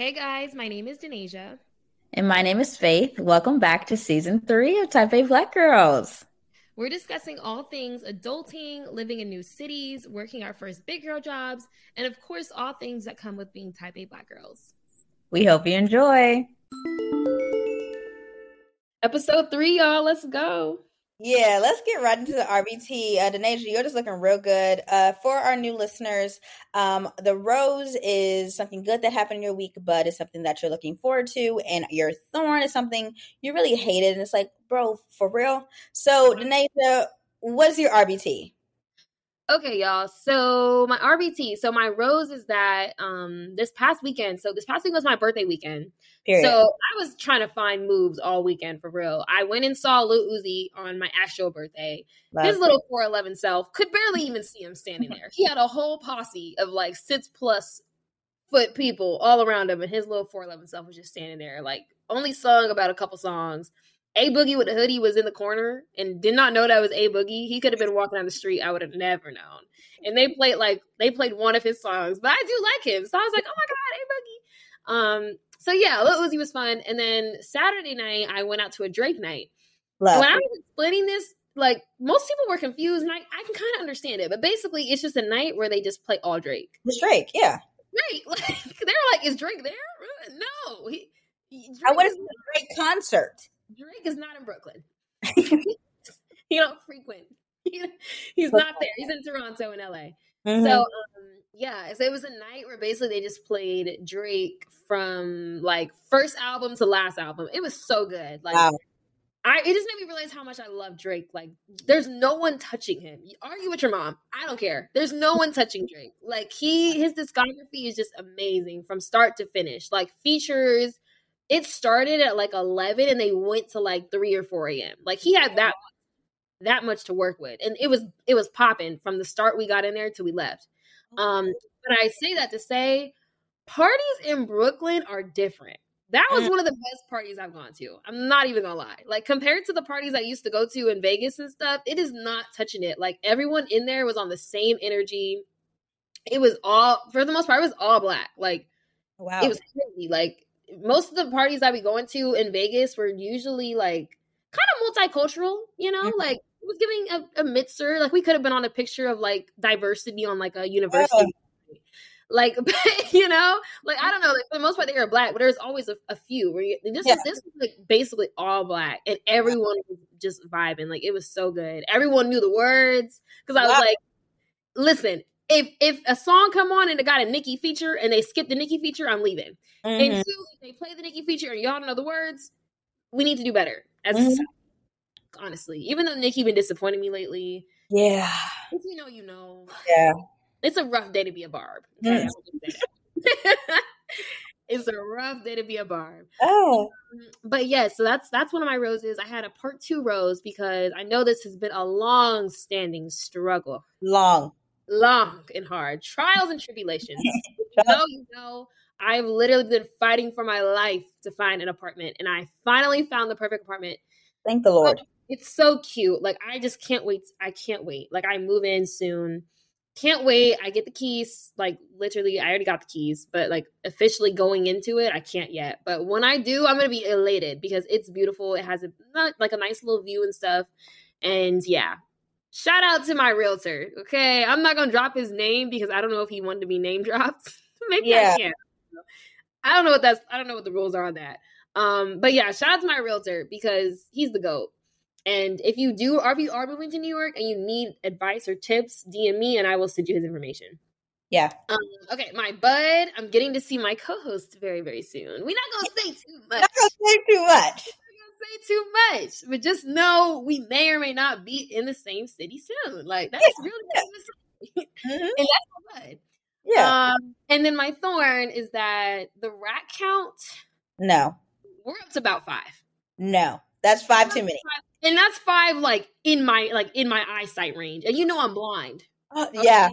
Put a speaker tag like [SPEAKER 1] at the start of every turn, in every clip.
[SPEAKER 1] Hey guys, my name is Denasia.
[SPEAKER 2] And my name is Faith. Welcome back to season three of Type A Black Girls.
[SPEAKER 1] We're discussing all things adulting, living in new cities, working our first big girl jobs, and of course, all things that come with being Type A Black girls.
[SPEAKER 2] We hope you enjoy.
[SPEAKER 1] Episode three, y'all. Let's go.
[SPEAKER 2] Yeah, let's get right into the RBT. Uh, Denasia, you're just looking real good. Uh, for our new listeners, um, the rose is something good that happened in your week, but it's something that you're looking forward to, and your thorn is something you really hated, and it's like, bro, for real. So, Denasia, what's your RBT?
[SPEAKER 1] Okay, y'all. So my RBT. So my rose is that um this past weekend. So this past week was my birthday weekend. Period. So I was trying to find moves all weekend for real. I went and saw Lil Uzi on my actual birthday. Love His little 411 self could barely even see him standing there. He had a whole posse of like six plus foot people all around him, and his little 411 self was just standing there, like only sung about a couple songs a Boogie with a hoodie was in the corner and did not know that was A Boogie. He could have been walking down the street. I would have never known. And they played like they played one of his songs, but I do like him. So I was like, oh my god, A Boogie. Um, so yeah, Lil Uzi was fun. And then Saturday night, I went out to a Drake night. Love when I was explaining this, like most people were confused, and I, I can kind of understand it. But basically, it's just a night where they just play all Drake.
[SPEAKER 2] It's Drake, yeah.
[SPEAKER 1] Drake, like they're like, "Is Drake there?" No, he.
[SPEAKER 2] Drake I would have a Drake concert.
[SPEAKER 1] Drake is not in Brooklyn. he don't frequent. he's not there. He's in Toronto and LA. Mm-hmm. So um, yeah, so it was a night where basically they just played Drake from like first album to last album. It was so good. Like wow. I it just made me realize how much I love Drake. Like there's no one touching him. You argue with your mom. I don't care. There's no one touching Drake. Like he his discography is just amazing from start to finish. Like features it started at like 11 and they went to like 3 or 4 a.m. Like he had that that much to work with. And it was it was popping from the start we got in there till we left. Um but I say that to say parties in Brooklyn are different. That was mm. one of the best parties I've gone to. I'm not even gonna lie. Like compared to the parties I used to go to in Vegas and stuff, it is not touching it. Like everyone in there was on the same energy. It was all for the most part, it was all black. Like wow. it was crazy. Like most of the parties I be going to in Vegas were usually like kind of multicultural, you know, mm-hmm. like it was giving a, a mixer. Like we could have been on a picture of like diversity on like a university. Yeah. Like you know, like I don't know. Like for the most part, they are black, but there's always a, a few. Where you, this yeah. this was like basically all black, and everyone was just vibing. Like it was so good. Everyone knew the words because I was wow. like, "Listen, if if a song come on and it got a Nicki feature and they skip the Nicki feature, I'm leaving. Mm-hmm. And two, if they play the Nicki feature and y'all don't know the words, we need to do better as mm-hmm. honestly. Even though Nicki been disappointing me lately.
[SPEAKER 2] Yeah.
[SPEAKER 1] If you know, you know.
[SPEAKER 2] Yeah.
[SPEAKER 1] It's a rough day to be a barb. Mm. it's a rough day to be a barb.
[SPEAKER 2] Oh.
[SPEAKER 1] Um, but yeah, so that's that's one of my roses. I had a part two rose because I know this has been a long standing struggle.
[SPEAKER 2] Long
[SPEAKER 1] long and hard trials and tribulations. you know, you know, I've literally been fighting for my life to find an apartment, and I finally found the perfect apartment.
[SPEAKER 2] Thank the Lord.
[SPEAKER 1] it's so cute. Like I just can't wait. I can't wait. Like I move in soon. Can't wait. I get the keys. Like literally, I already got the keys, but like officially going into it, I can't yet. But when I do, I'm gonna be elated because it's beautiful. It has a like a nice little view and stuff. And yeah, Shout out to my realtor. Okay. I'm not gonna drop his name because I don't know if he wanted to be name dropped. Maybe yeah. I can't. I don't know what that's I don't know what the rules are on that. Um, but yeah, shout out to my realtor because he's the GOAT. And if you do or if you are moving to New York and you need advice or tips, DM me and I will send you his information.
[SPEAKER 2] Yeah.
[SPEAKER 1] Um, okay, my bud, I'm getting to see my co-host very, very soon. We're not gonna say too much.
[SPEAKER 2] Not gonna say too much
[SPEAKER 1] say too much, but just know we may or may not be in the same city soon. Like that's yeah. really mm-hmm. and that's good. Yeah. Um, and then my thorn is that the rat count.
[SPEAKER 2] No,
[SPEAKER 1] we're up to about five.
[SPEAKER 2] No, that's five that's too many.
[SPEAKER 1] Five, and that's five like in my like in my eyesight range, and you know I'm blind.
[SPEAKER 2] Uh, okay? Yeah.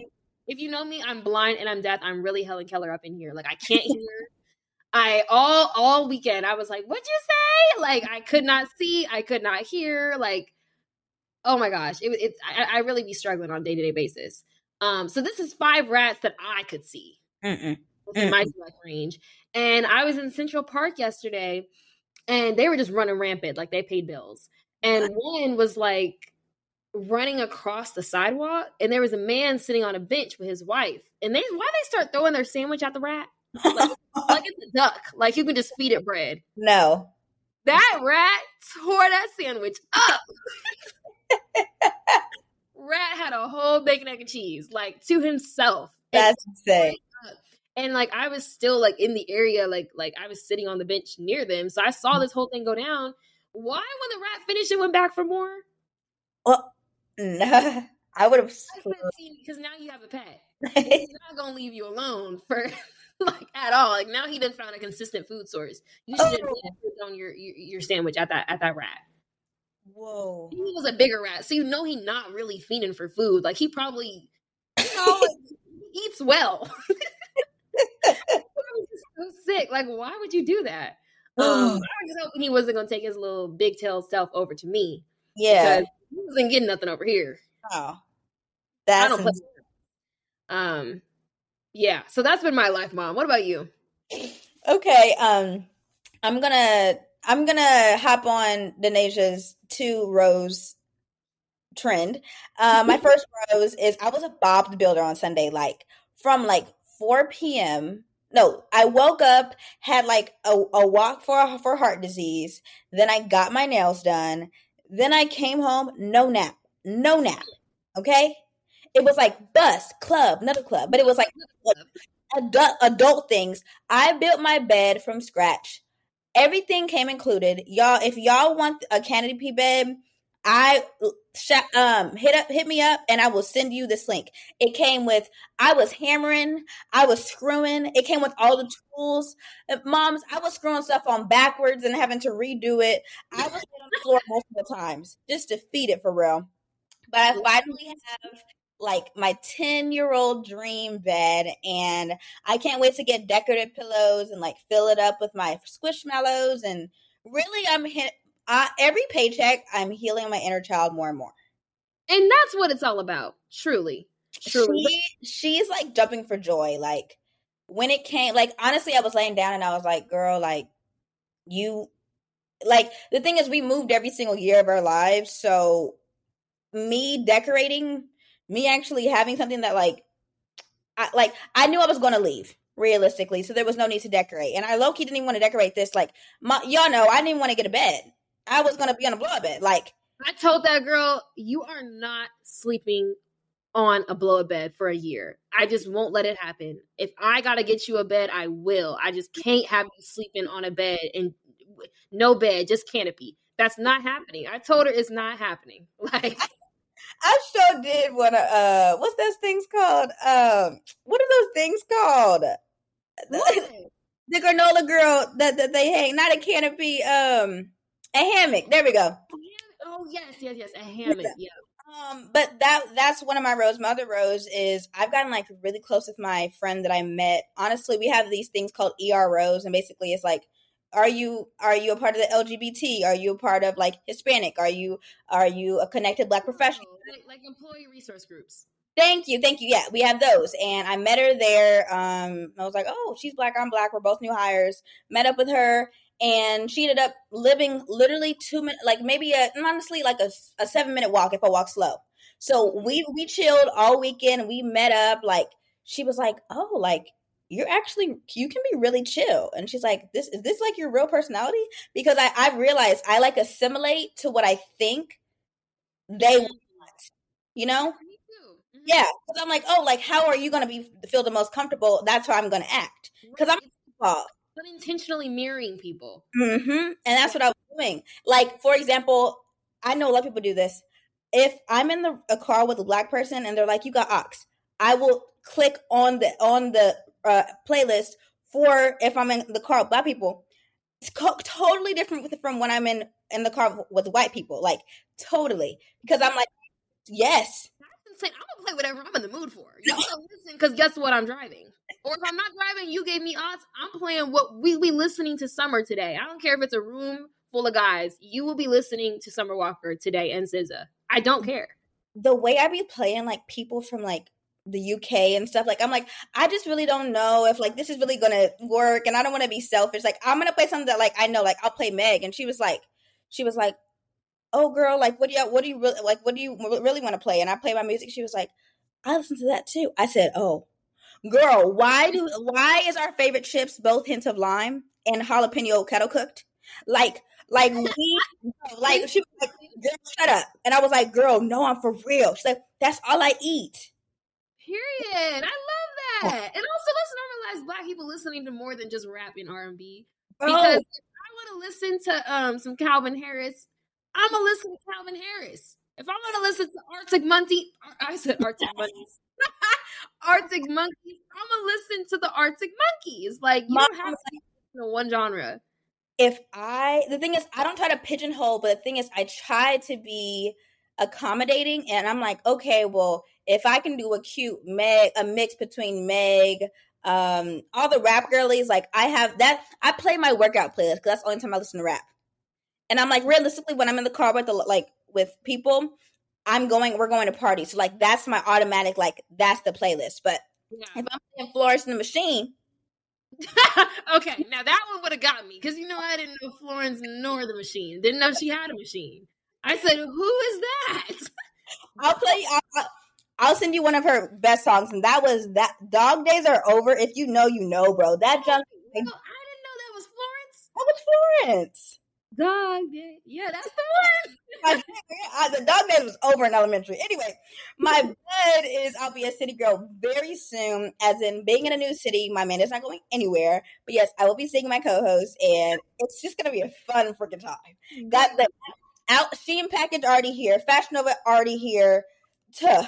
[SPEAKER 1] If you know me, I'm blind and I'm deaf. I'm really Helen Keller up in here. Like I can't hear. I all all weekend I was like, "What'd you say?" Like I could not see, I could not hear. Like, oh my gosh, it, it's I, I really be struggling on day to day basis. Um, so this is five rats that I could see. Mm-mm. in my range. And I was in Central Park yesterday and they were just running rampant, like they paid bills. And one was like running across the sidewalk, and there was a man sitting on a bench with his wife. And they why they start throwing their sandwich at the rat? Like, like it's a duck. Like you can just feed it bread.
[SPEAKER 2] No.
[SPEAKER 1] That rat tore that sandwich up. rat had a whole bacon, egg, and cheese, like to himself.
[SPEAKER 2] That's insane.
[SPEAKER 1] And like I was still like in the area, like like I was sitting on the bench near them, so I saw mm. this whole thing go down. Why, when the rat finished, it went back for more?
[SPEAKER 2] Well, no, I would have
[SPEAKER 1] because now you have a pet. He's not gonna leave you alone for like at all. Like now he didn't found a consistent food source. You should have oh. on your, your your sandwich at that at that rat.
[SPEAKER 2] Whoa.
[SPEAKER 1] He was a bigger rat. So you know he not really feeding for food. Like he probably you know eats well. so sick. Like, why would you do that? Um, I was hoping he wasn't gonna take his little big tail self over to me.
[SPEAKER 2] Yeah.
[SPEAKER 1] He wasn't getting nothing over here.
[SPEAKER 2] Oh. That's I don't play.
[SPEAKER 1] Um yeah, so that's been my life, mom. What about you?
[SPEAKER 2] Okay, um I'm gonna I'm gonna hop on Denasia's two rose trend. Uh, my first rose is I was a Bob the Builder on Sunday, like from like 4 p.m. No, I woke up, had like a, a walk for for heart disease. Then I got my nails done. Then I came home, no nap, no nap. Okay, it was like bus, club, another club, but it was like adult adult things. I built my bed from scratch. Everything came included, y'all. If y'all want a canopy bed, I um hit up hit me up and I will send you this link. It came with I was hammering, I was screwing. It came with all the tools. Moms, I was screwing stuff on backwards and having to redo it. I was on the floor multiple times just to feed it for real. But I finally have like my 10 year old dream bed and I can't wait to get decorative pillows and like fill it up with my squishmallows and really I'm hit I, every paycheck, I'm healing my inner child more and more.
[SPEAKER 1] And that's what it's all about, truly. Truly.
[SPEAKER 2] She, she's like jumping for joy. Like when it came, like honestly, I was laying down and I was like, girl, like you, like the thing is, we moved every single year of our lives. So me decorating, me actually having something that like, I, like I knew I was to leave realistically, so there was no need to decorate. And I low key didn't even want to decorate this. Like, my, y'all know, I didn't even want to get a bed. I was gonna be on a blow up bed. Like
[SPEAKER 1] I told that girl, you are not sleeping on a blow up bed for a year. I just won't let it happen. If I gotta get you a bed, I will. I just can't have you sleeping on a bed and no bed, just canopy. That's not happening. I told her it's not happening. Like
[SPEAKER 2] I sure did want to. Uh, what's those things called? Um, what are those things called? The, the granola girl that, that they hang, not a canopy. Um, a hammock. There we go.
[SPEAKER 1] Oh yes, yes, yes. A hammock. Yeah.
[SPEAKER 2] Um, but that that's one of my rows. My other rose is I've gotten like really close with my friend that I met. Honestly, we have these things called ER rose, and basically it's like are you are you a part of the LGBT? Are you a part of like Hispanic? Are you are you a connected black professional?
[SPEAKER 1] Like, like employee resource groups.
[SPEAKER 2] Thank you, thank you. Yeah, we have those, and I met her there. Um, I was like, oh, she's black, I'm black. We're both new hires. Met up with her, and she ended up living literally two minutes, like maybe a honestly like a, a seven minute walk if I walk slow. So we we chilled all weekend. We met up. Like she was like, "Oh, like you're actually you can be really chill." And she's like, "This is this like your real personality?" Because I I realized I like assimilate to what I think they want. You know? Mm-hmm. Yeah, because I'm like, oh, like how are you going to be feel the most comfortable? That's how I'm going to act. Because I'm
[SPEAKER 1] unintentionally mirroring people.
[SPEAKER 2] Mm-hmm. And that's what I was doing. Like, for example, I know a lot of people do this. If I'm in the a car with a black person and they're like, "You got aux," I will click on the on the uh, playlist for if I'm in the car with black people. It's co- totally different from when I'm in in the car with white people. Like totally, because I'm like, yes.
[SPEAKER 1] That's insane. I'm gonna play whatever I'm in the mood for. Y'all listen, because guess what? I'm driving. Or if I'm not driving, you gave me odds. I'm playing what we we listening to Summer today. I don't care if it's a room full of guys. You will be listening to Summer Walker today and SZA. I don't care.
[SPEAKER 2] The way I be playing like people from like the UK and stuff. Like I'm like, I just really don't know if like this is really gonna work and I don't wanna be selfish. Like I'm gonna play something that like I know, like I'll play Meg. And she was like, she was like, Oh girl, like what do you what do you really like what do you really want to play? And I play my music. She was like, I listen to that too. I said, Oh, girl, why do why is our favorite chips both hints of lime and jalapeno kettle cooked? Like like we like she was like, girl, shut up. And I was like, girl, no, I'm for real. She's like, that's all I eat.
[SPEAKER 1] Period. I love that. And also let's normalize black people listening to more than just rap and R and B. Because if I want to listen to um some Calvin Harris, I'm gonna listen to Calvin Harris. If I want to listen to Arctic Monkey, I said Arctic Monkeys. Arctic Monkeys. I'm gonna listen to the Arctic Monkeys. Like you don't have to listen to one genre.
[SPEAKER 2] If I, the thing is, I don't try to pigeonhole, but the thing is, I try to be accommodating, and I'm like, okay, well, if I can do a cute Meg, a mix between Meg, um, all the rap girlies, like I have that. I play my workout playlist because that's the only time I listen to rap. And I'm like, realistically, when I'm in the car with the like with people, I'm going. We're going to party, so like that's my automatic like that's the playlist. But yeah. if I'm playing Florence and the Machine.
[SPEAKER 1] okay, now that one would have got me because you know I didn't know Florence nor the machine. Didn't know she had a machine. I said, "Who is that?"
[SPEAKER 2] I'll play. I'll, I'll send you one of her best songs, and that was that. Dog days are over. If you know, you know, bro. That oh, junk.
[SPEAKER 1] Oh, I didn't know that was Florence.
[SPEAKER 2] That was Florence.
[SPEAKER 1] Dog day. Yeah, that's the one.
[SPEAKER 2] I, the dog days was over in elementary. Anyway, my bud is I'll be a city girl very soon. As in being in a new city, my man is not going anywhere. But yes, I will be seeing my co-host, and it's just gonna be a fun freaking time. Got the out Shein package already here. Fashion Nova already here. Tuh.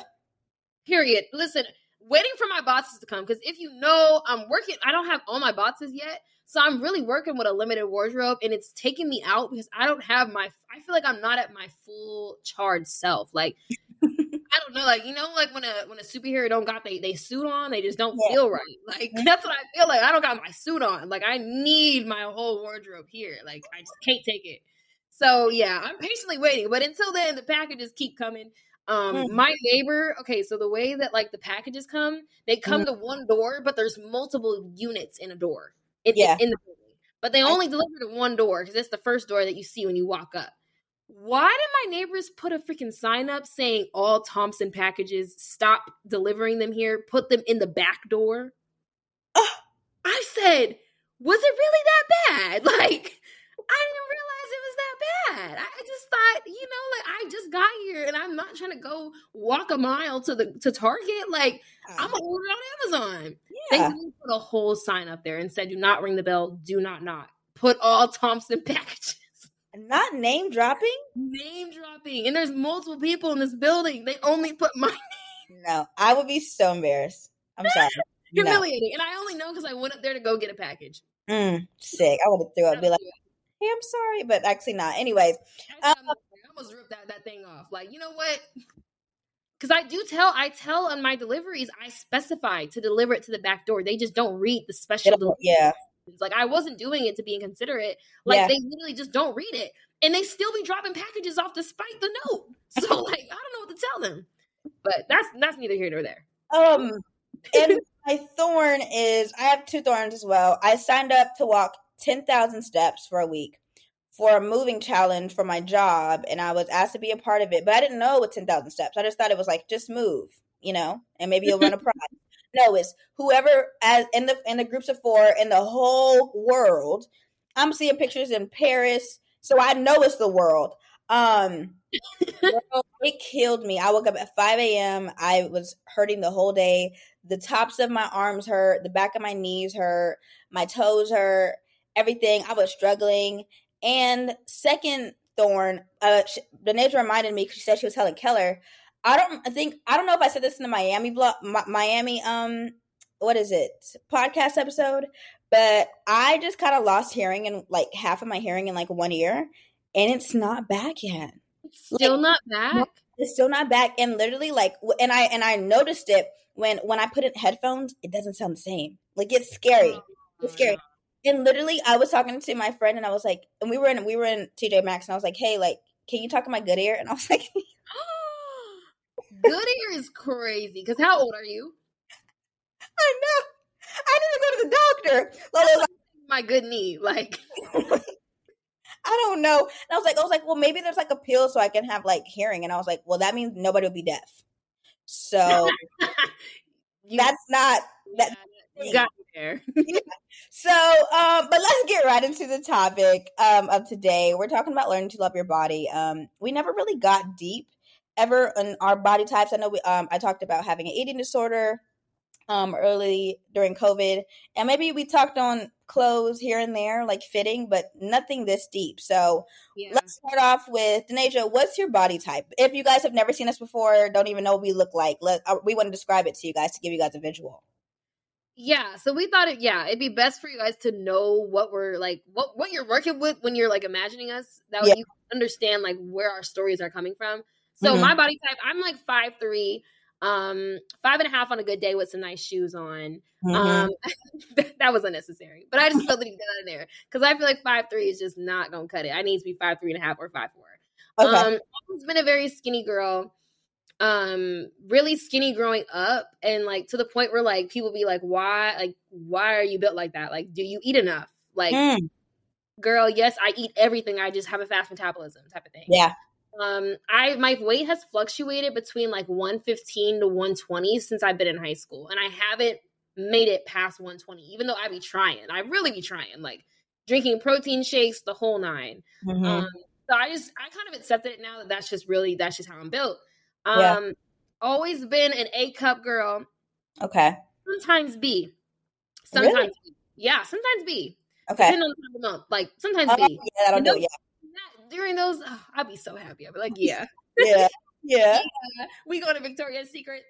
[SPEAKER 1] Period. Listen, waiting for my boxes to come because if you know I'm working, I don't have all my boxes yet. So I'm really working with a limited wardrobe and it's taking me out because I don't have my I feel like I'm not at my full charged self. Like I don't know, like you know, like when a when a superhero don't got they they suit on, they just don't yeah. feel right. Like that's what I feel like. I don't got my suit on. Like I need my whole wardrobe here. Like I just can't take it. So yeah, I'm patiently waiting. But until then, the packages keep coming. Um, mm. my neighbor, okay, so the way that like the packages come, they come mm. to one door, but there's multiple units in a door. In, yeah. in, the building. But they only I, deliver to one door because it's the first door that you see when you walk up. Why did my neighbors put a freaking sign up saying all Thompson packages stop delivering them here, put them in the back door? Oh, I said, was it really that bad? Like, I didn't realize was bad. I just thought, you know, like I just got here and I'm not trying to go walk a mile to the to Target. Like I'm gonna order on Amazon. Yeah. They put a whole sign up there and said, "Do not ring the bell. Do not not put all Thompson packages."
[SPEAKER 2] Not name dropping.
[SPEAKER 1] Name dropping, and there's multiple people in this building. They only put my
[SPEAKER 2] name. No, I would be so embarrassed. I'm sorry.
[SPEAKER 1] Humiliating, no. and I only know because I went up there to go get a package.
[SPEAKER 2] Mm, sick. I would have threw up. Be like, hey, I'm sorry, but actually not. Anyways,
[SPEAKER 1] um, I almost ripped that, that thing off. Like, you know what? Because I do tell, I tell on my deliveries, I specify to deliver it to the back door. They just don't read the special.
[SPEAKER 2] Yeah.
[SPEAKER 1] Like I wasn't doing it to be inconsiderate. Like yeah. they literally just don't read it, and they still be dropping packages off despite the note. So like I don't know what to tell them. But that's that's neither here nor there.
[SPEAKER 2] Um, and my thorn is I have two thorns as well. I signed up to walk 10,000 steps for a week for a moving challenge for my job and I was asked to be a part of it, but I didn't know what 10,000 steps. I just thought it was like just move, you know, and maybe you'll run a prize. No, it's whoever as in the in the groups of four in the whole world. I'm seeing pictures in Paris, so I know it's the world. Um it killed me. I woke up at 5 a.m. I was hurting the whole day. The tops of my arms hurt, the back of my knees hurt, my toes hurt everything. I was struggling. And second thorn, uh, she, Denasia reminded me because she said she was Helen Keller. I don't I think I don't know if I said this in the Miami blog, Miami um, what is it podcast episode, but I just kind of lost hearing and like half of my hearing in like one ear, and it's not back yet.
[SPEAKER 1] still like, not back.
[SPEAKER 2] It's still not back, and literally like, and I and I noticed it when when I put in headphones, it doesn't sound the same. Like it's scary. Oh, it's scary. And literally, I was talking to my friend, and I was like, and we were in we were in TJ Maxx, and I was like, hey, like, can you talk in my good ear? And I was like,
[SPEAKER 1] good ear is crazy. Because how old are you?
[SPEAKER 2] I know. I need to go to the doctor. Lola's like,
[SPEAKER 1] My good knee. Like,
[SPEAKER 2] I don't know. And I was like, I was like, well, maybe there's like a pill so I can have like hearing. And I was like, well, that means nobody will be deaf. So that's not that.
[SPEAKER 1] You got there.
[SPEAKER 2] So, um, but let's get right into the topic um, of today. We're talking about learning to love your body. Um, we never really got deep ever in our body types. I know we, um, I talked about having an eating disorder um, early during COVID, and maybe we talked on clothes here and there, like fitting, but nothing this deep. So
[SPEAKER 1] yeah.
[SPEAKER 2] let's start off with Denasia. What's your body type? If you guys have never seen us before, don't even know what we look like, let uh, we want to describe it to you guys to give you guys a visual.
[SPEAKER 1] Yeah, so we thought it. Yeah, it'd be best for you guys to know what we're like, what what you're working with when you're like imagining us. That way
[SPEAKER 2] Yeah.
[SPEAKER 1] you understand like where our stories are coming from. So
[SPEAKER 2] Mhm.
[SPEAKER 1] my body type, I'm like five three, um, five and a half on a good day with some nice shoes on.
[SPEAKER 2] Mhm.
[SPEAKER 1] Um, that was unnecessary, but I just felt that he got in there because I feel like five three is just not gonna cut it. I need to be five three and a half or five four.
[SPEAKER 2] okay.
[SPEAKER 1] Um, I've always been a very skinny girl. Um, really skinny growing up, and like to the point where like people be like, "Why? Like, why are you built like that? Like, do you eat enough? Like,
[SPEAKER 2] Mm,
[SPEAKER 1] girl, yes, I eat everything. I just have a fast metabolism, type of thing."
[SPEAKER 2] yeah.
[SPEAKER 1] Um, I my weight has fluctuated between like 115 to 120 since I've been in high school, and I haven't made it past 120, even though I be trying. I really be trying, like drinking protein shakes, the whole 9
[SPEAKER 2] Mhm.
[SPEAKER 1] um, so I just I kind of accepted it now that that's just really that's just how I'm built. Um,
[SPEAKER 2] Yeah.
[SPEAKER 1] always been an A cup girl,
[SPEAKER 2] okay.
[SPEAKER 1] sometimes B,
[SPEAKER 2] Really?
[SPEAKER 1] sometimes B. yeah, sometimes B,
[SPEAKER 2] Okay.
[SPEAKER 1] depending on the time of the month. Like sometimes
[SPEAKER 2] Oh,
[SPEAKER 1] B.
[SPEAKER 2] yeah, that'll do
[SPEAKER 1] those-
[SPEAKER 2] it.
[SPEAKER 1] That- During those, oh, I'd be so happy. I'd be like, yeah,
[SPEAKER 2] Yeah. Yeah. Yeah.
[SPEAKER 1] we go to Victoria's Secret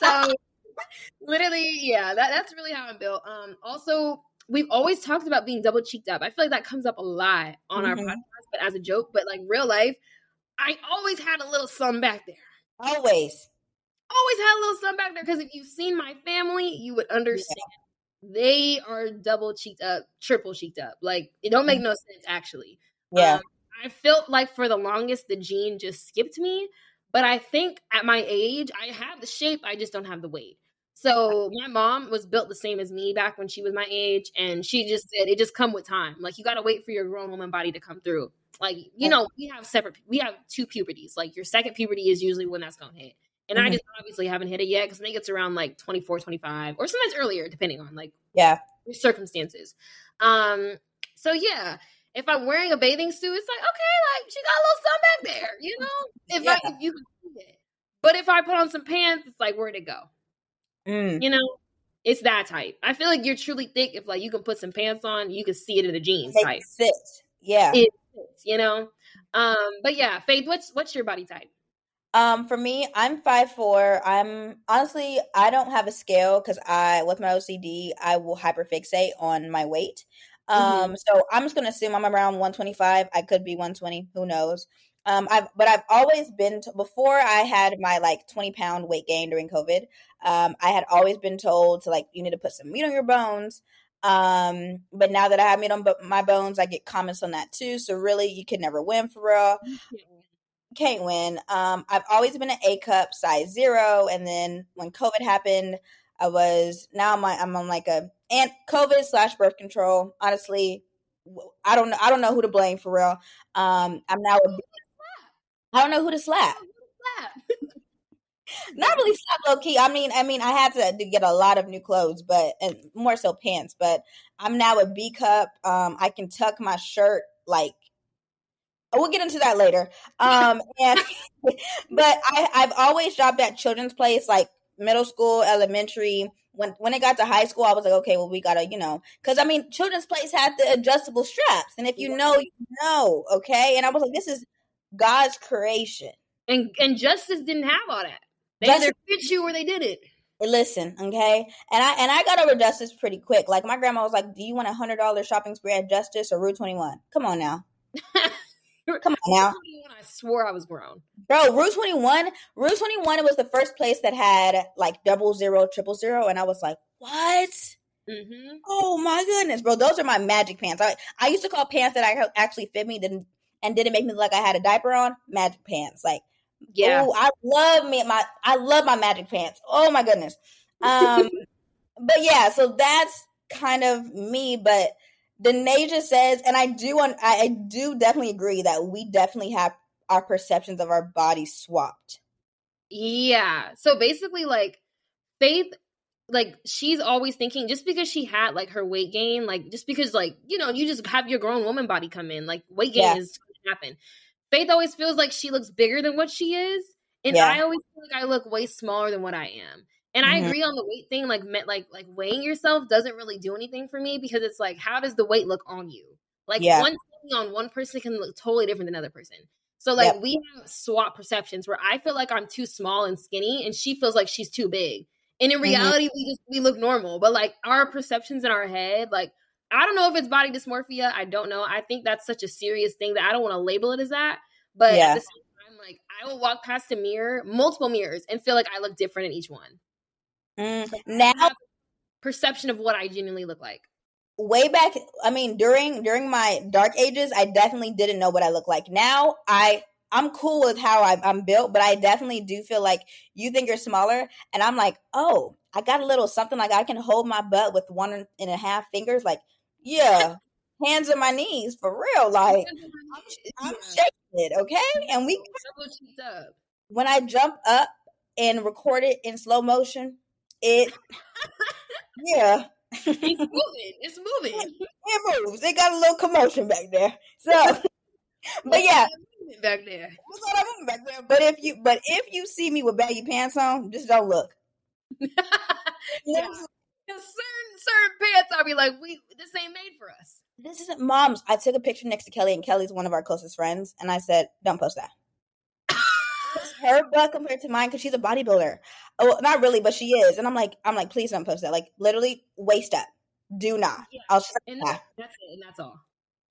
[SPEAKER 1] tonight. So literally, yeah, that, that's really how I'm built. Um, also, we've always talked about being double cheeked up. I feel like that comes up a lot on our
[SPEAKER 2] Mhm.
[SPEAKER 1] podcast, but as a joke, but like real life, I always had a little sun back there.
[SPEAKER 2] Always.
[SPEAKER 1] Always had a little sun back there because if you've seen my family, you would understand. They are double cheeked up, triple cheeked up. Like it don't make no sense actually.
[SPEAKER 2] Yeah.
[SPEAKER 1] Um, I felt like for the longest the gene just skipped me, but I think at my age I have the shape, I just don't have the weight. So my mom was built the same as me back when she was my age, and she just said it just come with time. Like you got to wait for your grown woman body to come through. Like you know, we have separate, we have two puberties. Like your second puberty is usually when that's gonna hit, and I
[SPEAKER 2] Mhm.
[SPEAKER 1] just obviously haven't hit it yet because I think it's around like 24, 25, or sometimes earlier, depending on like
[SPEAKER 2] Yeah.
[SPEAKER 1] your circumstances. Um, so yeah, if I'm wearing a bathing suit, it's like okay, like she got a little sun back there, you know. If I if you can see it, but if I put on some pants, it's like where'd it go?
[SPEAKER 2] Mm.
[SPEAKER 1] You know, it's that type. I feel like you're truly thick if like you can put some pants on, you can see it in the jeans
[SPEAKER 2] Make
[SPEAKER 1] type.
[SPEAKER 2] fit. Yeah.
[SPEAKER 1] It you know. Um, but yeah, Faith, what's what's your body type?
[SPEAKER 2] Um, for me, I'm five four. I'm honestly, I don't have a scale because I, with my OCD, I will hyperfixate on my weight. Um, so I'm just gonna assume I'm around 125. I could be 120. Who knows? Um, I've but I've always been to, before I had my like 20 pound weight gain during COVID. Um, I had always been told to like you need to put some meat on your bones. Um, but now that I have meat on my bones, I get comments on that too. So really, you can never win for real can't win. Um, I've always been an A cup, size zero, and then when COVID happened, I was now I'm, I'm on like a and COVID slash birth control. Honestly, I don't know. I don't know who to blame for real. Um, I'm now. A, I don't know who to slap. Not really slap low key. I mean, I mean, I had to, to get a lot of new clothes, but and more so pants. But I'm now a B cup. Um, I can tuck my shirt like we'll get into that later. Um, and but I, I've always shopped at children's place, like middle school, elementary. When when it got to high school, I was like, okay, well, we gotta, you know, because I mean, children's place had the adjustable straps, and if you know, you know, okay. And I was like, this is God's creation.
[SPEAKER 1] And and Justice didn't have all that. They
[SPEAKER 2] Justice-
[SPEAKER 1] either fit you or they didn't.
[SPEAKER 2] Listen, okay, and I and I got over Justice pretty quick. Like my grandma was like, "Do you want a hundred dollar shopping spree at Justice or Rue 21? Come on now, come on now."
[SPEAKER 1] I swore I was grown.
[SPEAKER 2] Bro, Rue 21, Rue 21 was the first place that had like double zero, triple zero, and I was like, what?
[SPEAKER 1] Mm-hmm.
[SPEAKER 2] Oh my goodness, bro. Those are my magic pants. I, I used to call pants that I actually fit me didn't and didn't make me look like I had a diaper on magic pants. Like Yeah. Oh, I love me my I love my magic pants. Oh my goodness. Um but yeah, so that's kind of me, but Denasia says, and I do I, I do definitely agree that we definitely have our perceptions of our bodies swapped.
[SPEAKER 1] Yeah. So basically like Faith like she's always thinking just because she had like her weight gain, like just because like, you know, you just have your grown woman body come in, like weight gain yeah. is happen. Faith always feels like she looks bigger than what she is. And yeah. I always feel like I look way smaller than what I am. And mm-hmm. I agree on the weight thing, like like like weighing yourself doesn't really do anything for me because it's like, how does the weight look on you? Like yeah. one thing on one person can look totally different than another person. So like yep. we have swap perceptions where I feel like I'm too small and skinny, and she feels like she's too big. And in mm-hmm. reality, mm-hmm. we just we look normal. But like our perceptions in our head, like I don't know if it's body dysmorphia. I don't know. I think that's such a serious thing that I don't want to label it as that. But yeah. at the same time, like I will walk past a mirror, multiple mirrors, and feel like I look different in each one.
[SPEAKER 2] Mm. Now,
[SPEAKER 1] perception of what I genuinely look like.
[SPEAKER 2] Way back, I mean, during during my dark ages, I definitely didn't know what I look like. Now, I I'm cool with how I, I'm built, but I definitely do feel like you think you're smaller, and I'm like, oh, I got a little something like I can hold my butt with one and a half fingers. Like, yeah, hands on my knees for real. Like, I'm, I'm shaking it, okay? And we when I jump up and record it in slow motion, it yeah.
[SPEAKER 1] it's moving. It's moving.
[SPEAKER 2] It moves. It got a little commotion back there. So, but yeah,
[SPEAKER 1] back there.
[SPEAKER 2] back there. But if you but if you see me with baggy pants on, just don't look.
[SPEAKER 1] yeah. Certain certain pants, I'll be like, we this ain't made for us.
[SPEAKER 2] This isn't mom's. I took a picture next to Kelly, and Kelly's one of our closest friends, and I said, "Don't post that." her butt compared to mine because she's a bodybuilder. Oh, not really, but she is. And I'm like, I'm like, please don't post that. Like, literally, waist up. Do not. Yeah. I'll.
[SPEAKER 1] And that's, that's it, and that's all.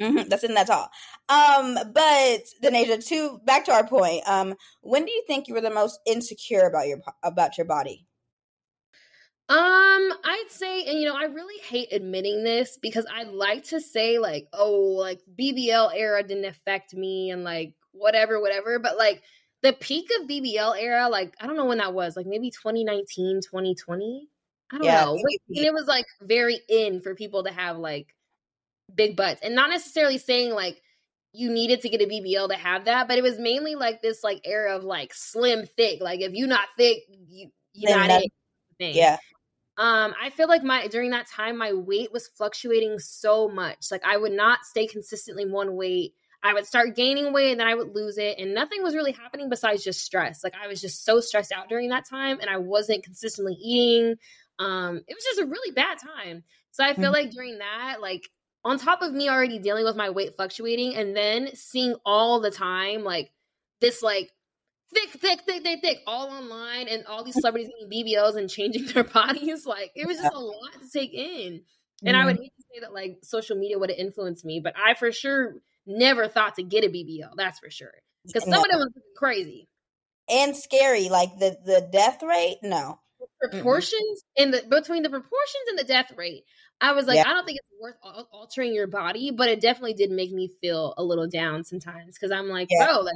[SPEAKER 2] Mm-hmm. That's it. And that's all. Um, but Denasia, to back to our point. Um, when do you think you were the most insecure about your about your body?
[SPEAKER 1] Um, I'd say, and you know, I really hate admitting this because I like to say like, oh, like BBL era didn't affect me and like whatever, whatever. But like the peak of BBL era, like I don't know when that was, like maybe 2019, 2020. I don't yeah, know. And it was like very in for people to have like big butts and not necessarily saying like you needed to get a BBL to have that, but it was mainly like this like era of like slim thick. Like if you're not thick, you you're not it.
[SPEAKER 2] Thing. Yeah.
[SPEAKER 1] Um, I feel like my during that time my weight was fluctuating so much. Like I would not stay consistently one weight. I would start gaining weight and then I would lose it. And nothing was really happening besides just stress. Like I was just so stressed out during that time and I wasn't consistently eating. Um, it was just a really bad time. So I feel mm-hmm. like during that, like on top of me already dealing with my weight fluctuating and then seeing all the time like this like thick, thick, thick, thick, thick, all online and all these celebrities getting BBLs and changing their bodies. Like it was just a lot to take in. And I would mm-hmm. hate to say that like social media would have influenced me, but I for sure never thought to get a BBL. That's for sure. Because some of them was crazy
[SPEAKER 2] and scary. Like the the death rate, no
[SPEAKER 1] proportions in the between the proportions and the death rate. I was like, yeah. I don't think it's worth altering your body, but it definitely did make me feel a little down sometimes because I'm like, yeah. bro, like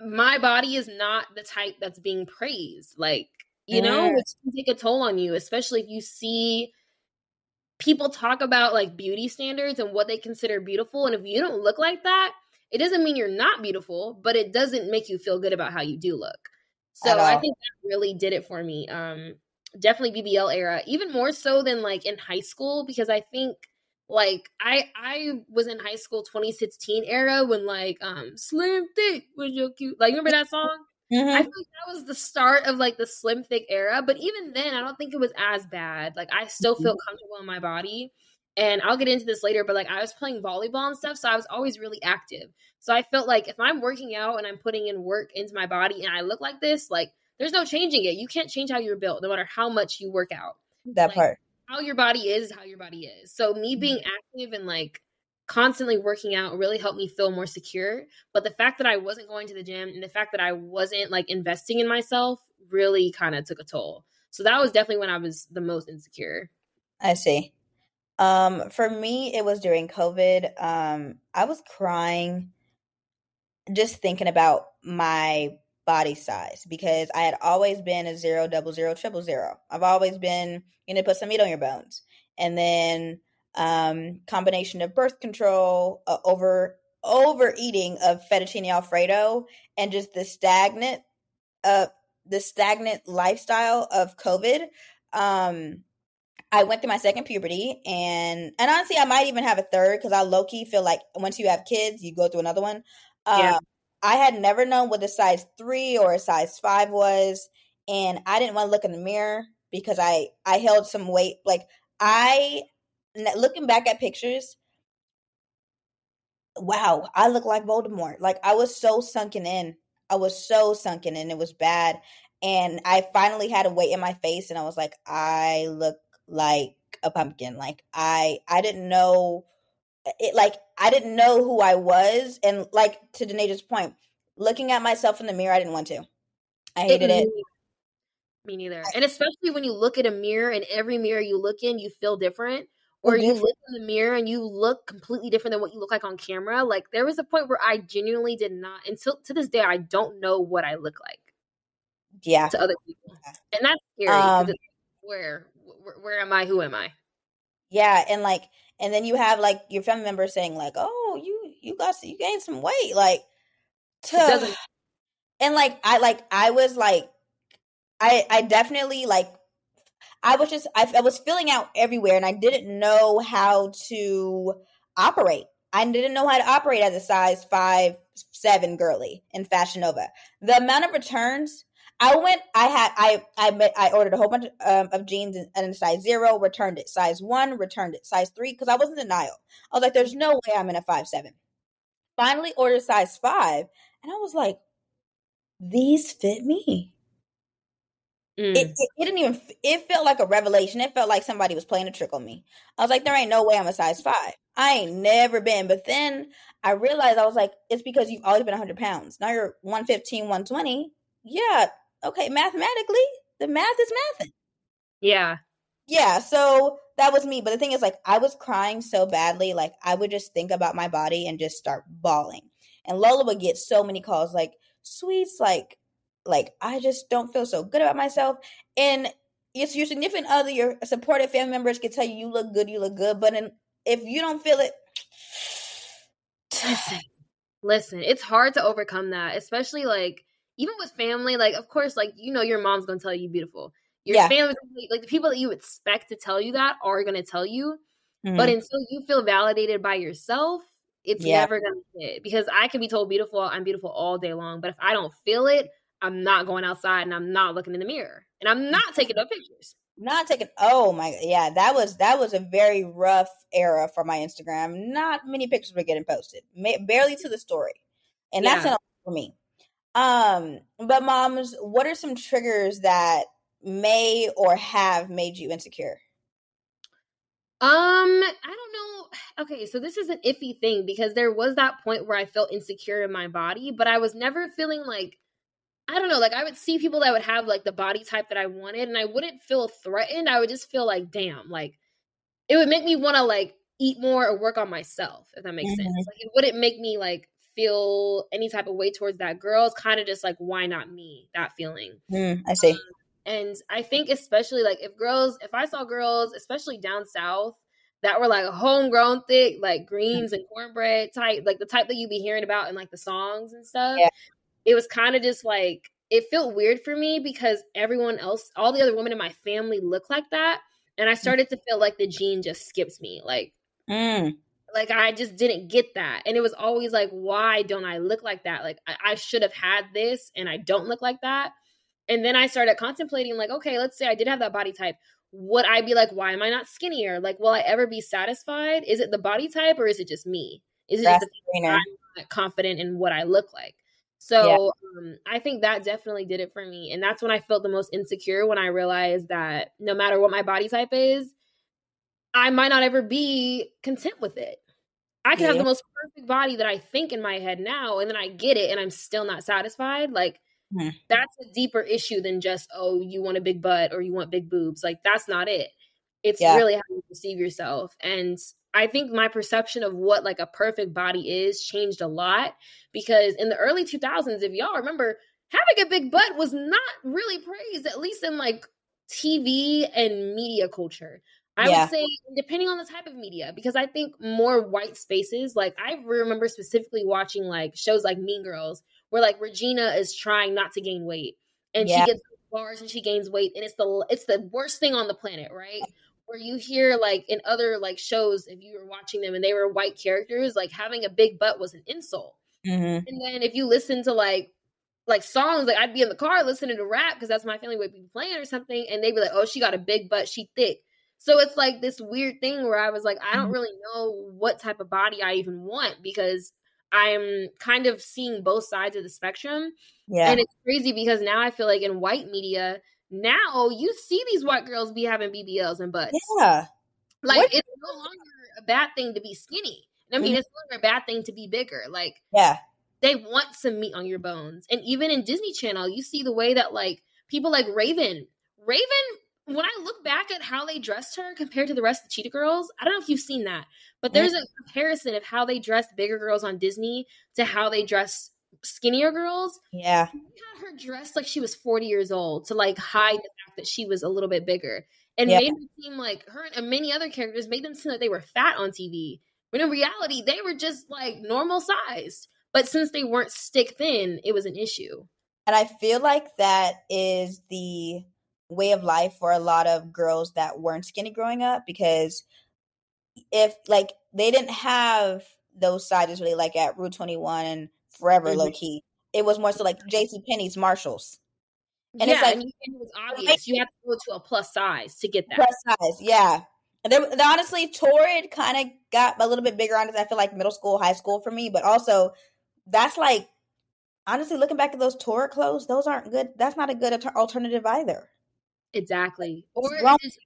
[SPEAKER 1] my body is not the type that's being praised. Like, you know, which can take a toll on you, especially if you see people talk about like beauty standards and what they consider beautiful. And if you don't look like that, it doesn't mean you're not beautiful, but it doesn't make you feel good about how you do look. So I think that really did it for me. Um, definitely BBL era, even more so than like in high school because I think like I I was in high school 2016 era when like um Slim Thick was your cute. Like remember that song? Mm-hmm. I feel like that was the start of like the slim thick era, but even then, I don't think it was as bad. Like I still feel mm-hmm. comfortable in my body, and I'll get into this later. But like I was playing volleyball and stuff, so I was always really active. So I felt like if I'm working out and I'm putting in work into my body, and I look like this, like there's no changing it. You can't change how you're built, no matter how much you work out.
[SPEAKER 2] That
[SPEAKER 1] like,
[SPEAKER 2] part.
[SPEAKER 1] How your body is, how your body is. So me mm-hmm. being active and like constantly working out really helped me feel more secure. But the fact that I wasn't going to the gym and the fact that I wasn't like investing in myself really kind of took a toll. So that was definitely when I was the most insecure.
[SPEAKER 2] I see. Um, for me, it was during COVID. Um, I was crying just thinking about my body size because I had always been a zero, double zero, triple zero. I've always been, you know, put some meat on your bones. And then um combination of birth control, uh, over overeating of fettuccine alfredo and just the stagnant uh the stagnant lifestyle of COVID. Um I went through my second puberty and and honestly I might even have a third because I low key feel like once you have kids, you go through another one. Yeah. I had never known what a size three or a size five was, and I didn't want to look in the mirror because I I held some weight. Like I, looking back at pictures, wow, I look like Voldemort. Like I was so sunken in. I was so sunken in. It was bad, and I finally had a weight in my face, and I was like, I look like a pumpkin. Like I I didn't know it like I didn't know who I was, and like to Denasia's point, looking at myself in the mirror, I didn't want to. I hated it.
[SPEAKER 1] it. Me neither. And especially when you look at a mirror, and every mirror you look in, you feel different. Or you look in the mirror and you look completely different than what you look like on camera. Like there was a point where I genuinely did not, until to this day, I don't know what I look like.
[SPEAKER 2] Yeah.
[SPEAKER 1] To other people, and that's scary. Um, where, where am I? Who am I?
[SPEAKER 2] Yeah, and like and then you have like your family members saying like, "Oh, you you got you gained some weight," like, to, and like I like I was like, I I definitely like I was just I, I was filling out everywhere, and I didn't know how to operate. I didn't know how to operate as a size five seven girly in Fashion Nova. The amount of returns I went. I had. I. I. Met, I ordered a whole bunch um, of jeans in, in size zero. Returned it. Size one. Returned it. Size three. Because I was in denial. I was like, "There's no way I'm in a five seven. Finally, ordered size five, and I was like, "These fit me." Mm. It, it, it, didn't even. It felt like a revelation. It felt like somebody was playing a trick on me. I was like, "There ain't no way I'm a size five. I ain't never been." But then I realized I was like, "It's because you've always been 100 pounds. Now you're 115, 120." Yeah, okay, mathematically, the math is mathing.
[SPEAKER 1] Yeah.
[SPEAKER 2] Yeah, so that was me. But the thing is, like, I was crying so badly, like, I would just think about my body and just start bawling. And Lola would get so many calls, like, sweets, like, like, I just don't feel so good about myself. And it's your significant other, your supportive family members can tell you you look good, you look good. But in, if you don't feel it,
[SPEAKER 1] listen, listen, it's hard to overcome that, especially like even with family, like of course, like you know, your mom's gonna tell you beautiful. Your yeah. family, like the people that you expect to tell you that, are gonna tell you. Mm-hmm. But until you feel validated by yourself, it's yeah. never gonna hit. Because I can be told beautiful, I'm beautiful all day long, but if I don't feel it, I'm not going outside and I'm not looking in the mirror and I'm not taking up pictures.
[SPEAKER 2] Not taking. Oh my, yeah, that was that was a very rough era for my Instagram. Not many pictures were getting posted, barely to the story, and yeah. that's enough for me. Um, but moms, what are some triggers that may or have made you insecure?
[SPEAKER 1] Um, I don't know. Okay, so this is an iffy thing because there was that point where I felt insecure in my body, but I was never feeling like I don't know, like I would see people that would have like the body type that I wanted and I wouldn't feel threatened. I would just feel like, damn, like it would make me want to like eat more or work on myself, if that makes mm-hmm. sense. Like it wouldn't make me like feel any type of way towards that girl. It's kind of just like, why not me? That feeling.
[SPEAKER 2] Mm, I see. Um,
[SPEAKER 1] and I think especially like if girls, if I saw girls, especially down south, that were like homegrown thick, like greens and cornbread type, like the type that you'd be hearing about in like the songs and stuff. Yeah. It was kind of just like it felt weird for me because everyone else, all the other women in my family look like that. And I mm. started to feel like the gene just skips me. Like mm. Like I just didn't get that. And it was always like, why don't I look like that? Like I, I should have had this and I don't look like that. And then I started contemplating, like, okay, let's say I did have that body type. Would I be like, why am I not skinnier? Like, will I ever be satisfied? Is it the body type or is it just me? Is it That's just the I'm not confident in what I look like? So yeah. um, I think that definitely did it for me. And that's when I felt the most insecure when I realized that no matter what my body type is, I might not ever be content with it. I can yeah. have the most perfect body that I think in my head now, and then I get it and I'm still not satisfied. Like, mm. that's a deeper issue than just, oh, you want a big butt or you want big boobs. Like, that's not it. It's yeah. really how you perceive yourself. And I think my perception of what like a perfect body is changed a lot because in the early 2000s, if y'all remember, having a big butt was not really praised, at least in like TV and media culture. I yeah. would say, depending on the type of media, because I think more white spaces, like I remember specifically watching like shows like Mean Girls, where like Regina is trying not to gain weight and yeah. she gets bars and she gains weight, and it's the it's the worst thing on the planet, right? Where you hear like in other like shows, if you were watching them and they were white characters, like having a big butt was an insult. Mm-hmm. And then if you listen to like like songs, like I'd be in the car listening to rap because that's my family would be playing or something, and they'd be like, "Oh, she got a big butt, she thick." So it's like this weird thing where I was like, I don't mm-hmm. really know what type of body I even want because I'm kind of seeing both sides of the spectrum. Yeah. And it's crazy because now I feel like in white media, now you see these white girls be having BBLs and butts.
[SPEAKER 2] Yeah.
[SPEAKER 1] Like what? it's no longer a bad thing to be skinny. I mean, mm-hmm. it's no longer a bad thing to be bigger. Like,
[SPEAKER 2] yeah.
[SPEAKER 1] They want some meat on your bones. And even in Disney Channel, you see the way that like people like Raven, Raven when I look back at how they dressed her compared to the rest of the Cheetah Girls, I don't know if you've seen that, but there's a comparison of how they dressed bigger girls on Disney to how they dress skinnier girls.
[SPEAKER 2] Yeah.
[SPEAKER 1] We had her dressed like she was 40 years old to like hide the fact that she was a little bit bigger. And yeah. made them seem like her and many other characters made them seem like they were fat on TV. When in reality, they were just like normal sized. But since they weren't stick thin, it was an issue.
[SPEAKER 2] And I feel like that is the way of life for a lot of girls that weren't skinny growing up because if like they didn't have those sizes really like at Rue 21 and Forever mm-hmm. low key. It was more so like JC Penney's Marshalls.
[SPEAKER 1] And yeah, it's like and it was obvious you have to go to a plus size to get that.
[SPEAKER 2] Plus size, yeah. And honestly, Torrid kind of got a little bit bigger on it. I feel like middle school, high school for me, but also that's like honestly looking back at those Torrid clothes, those aren't good. That's not a good alternative either.
[SPEAKER 1] Exactly. Or just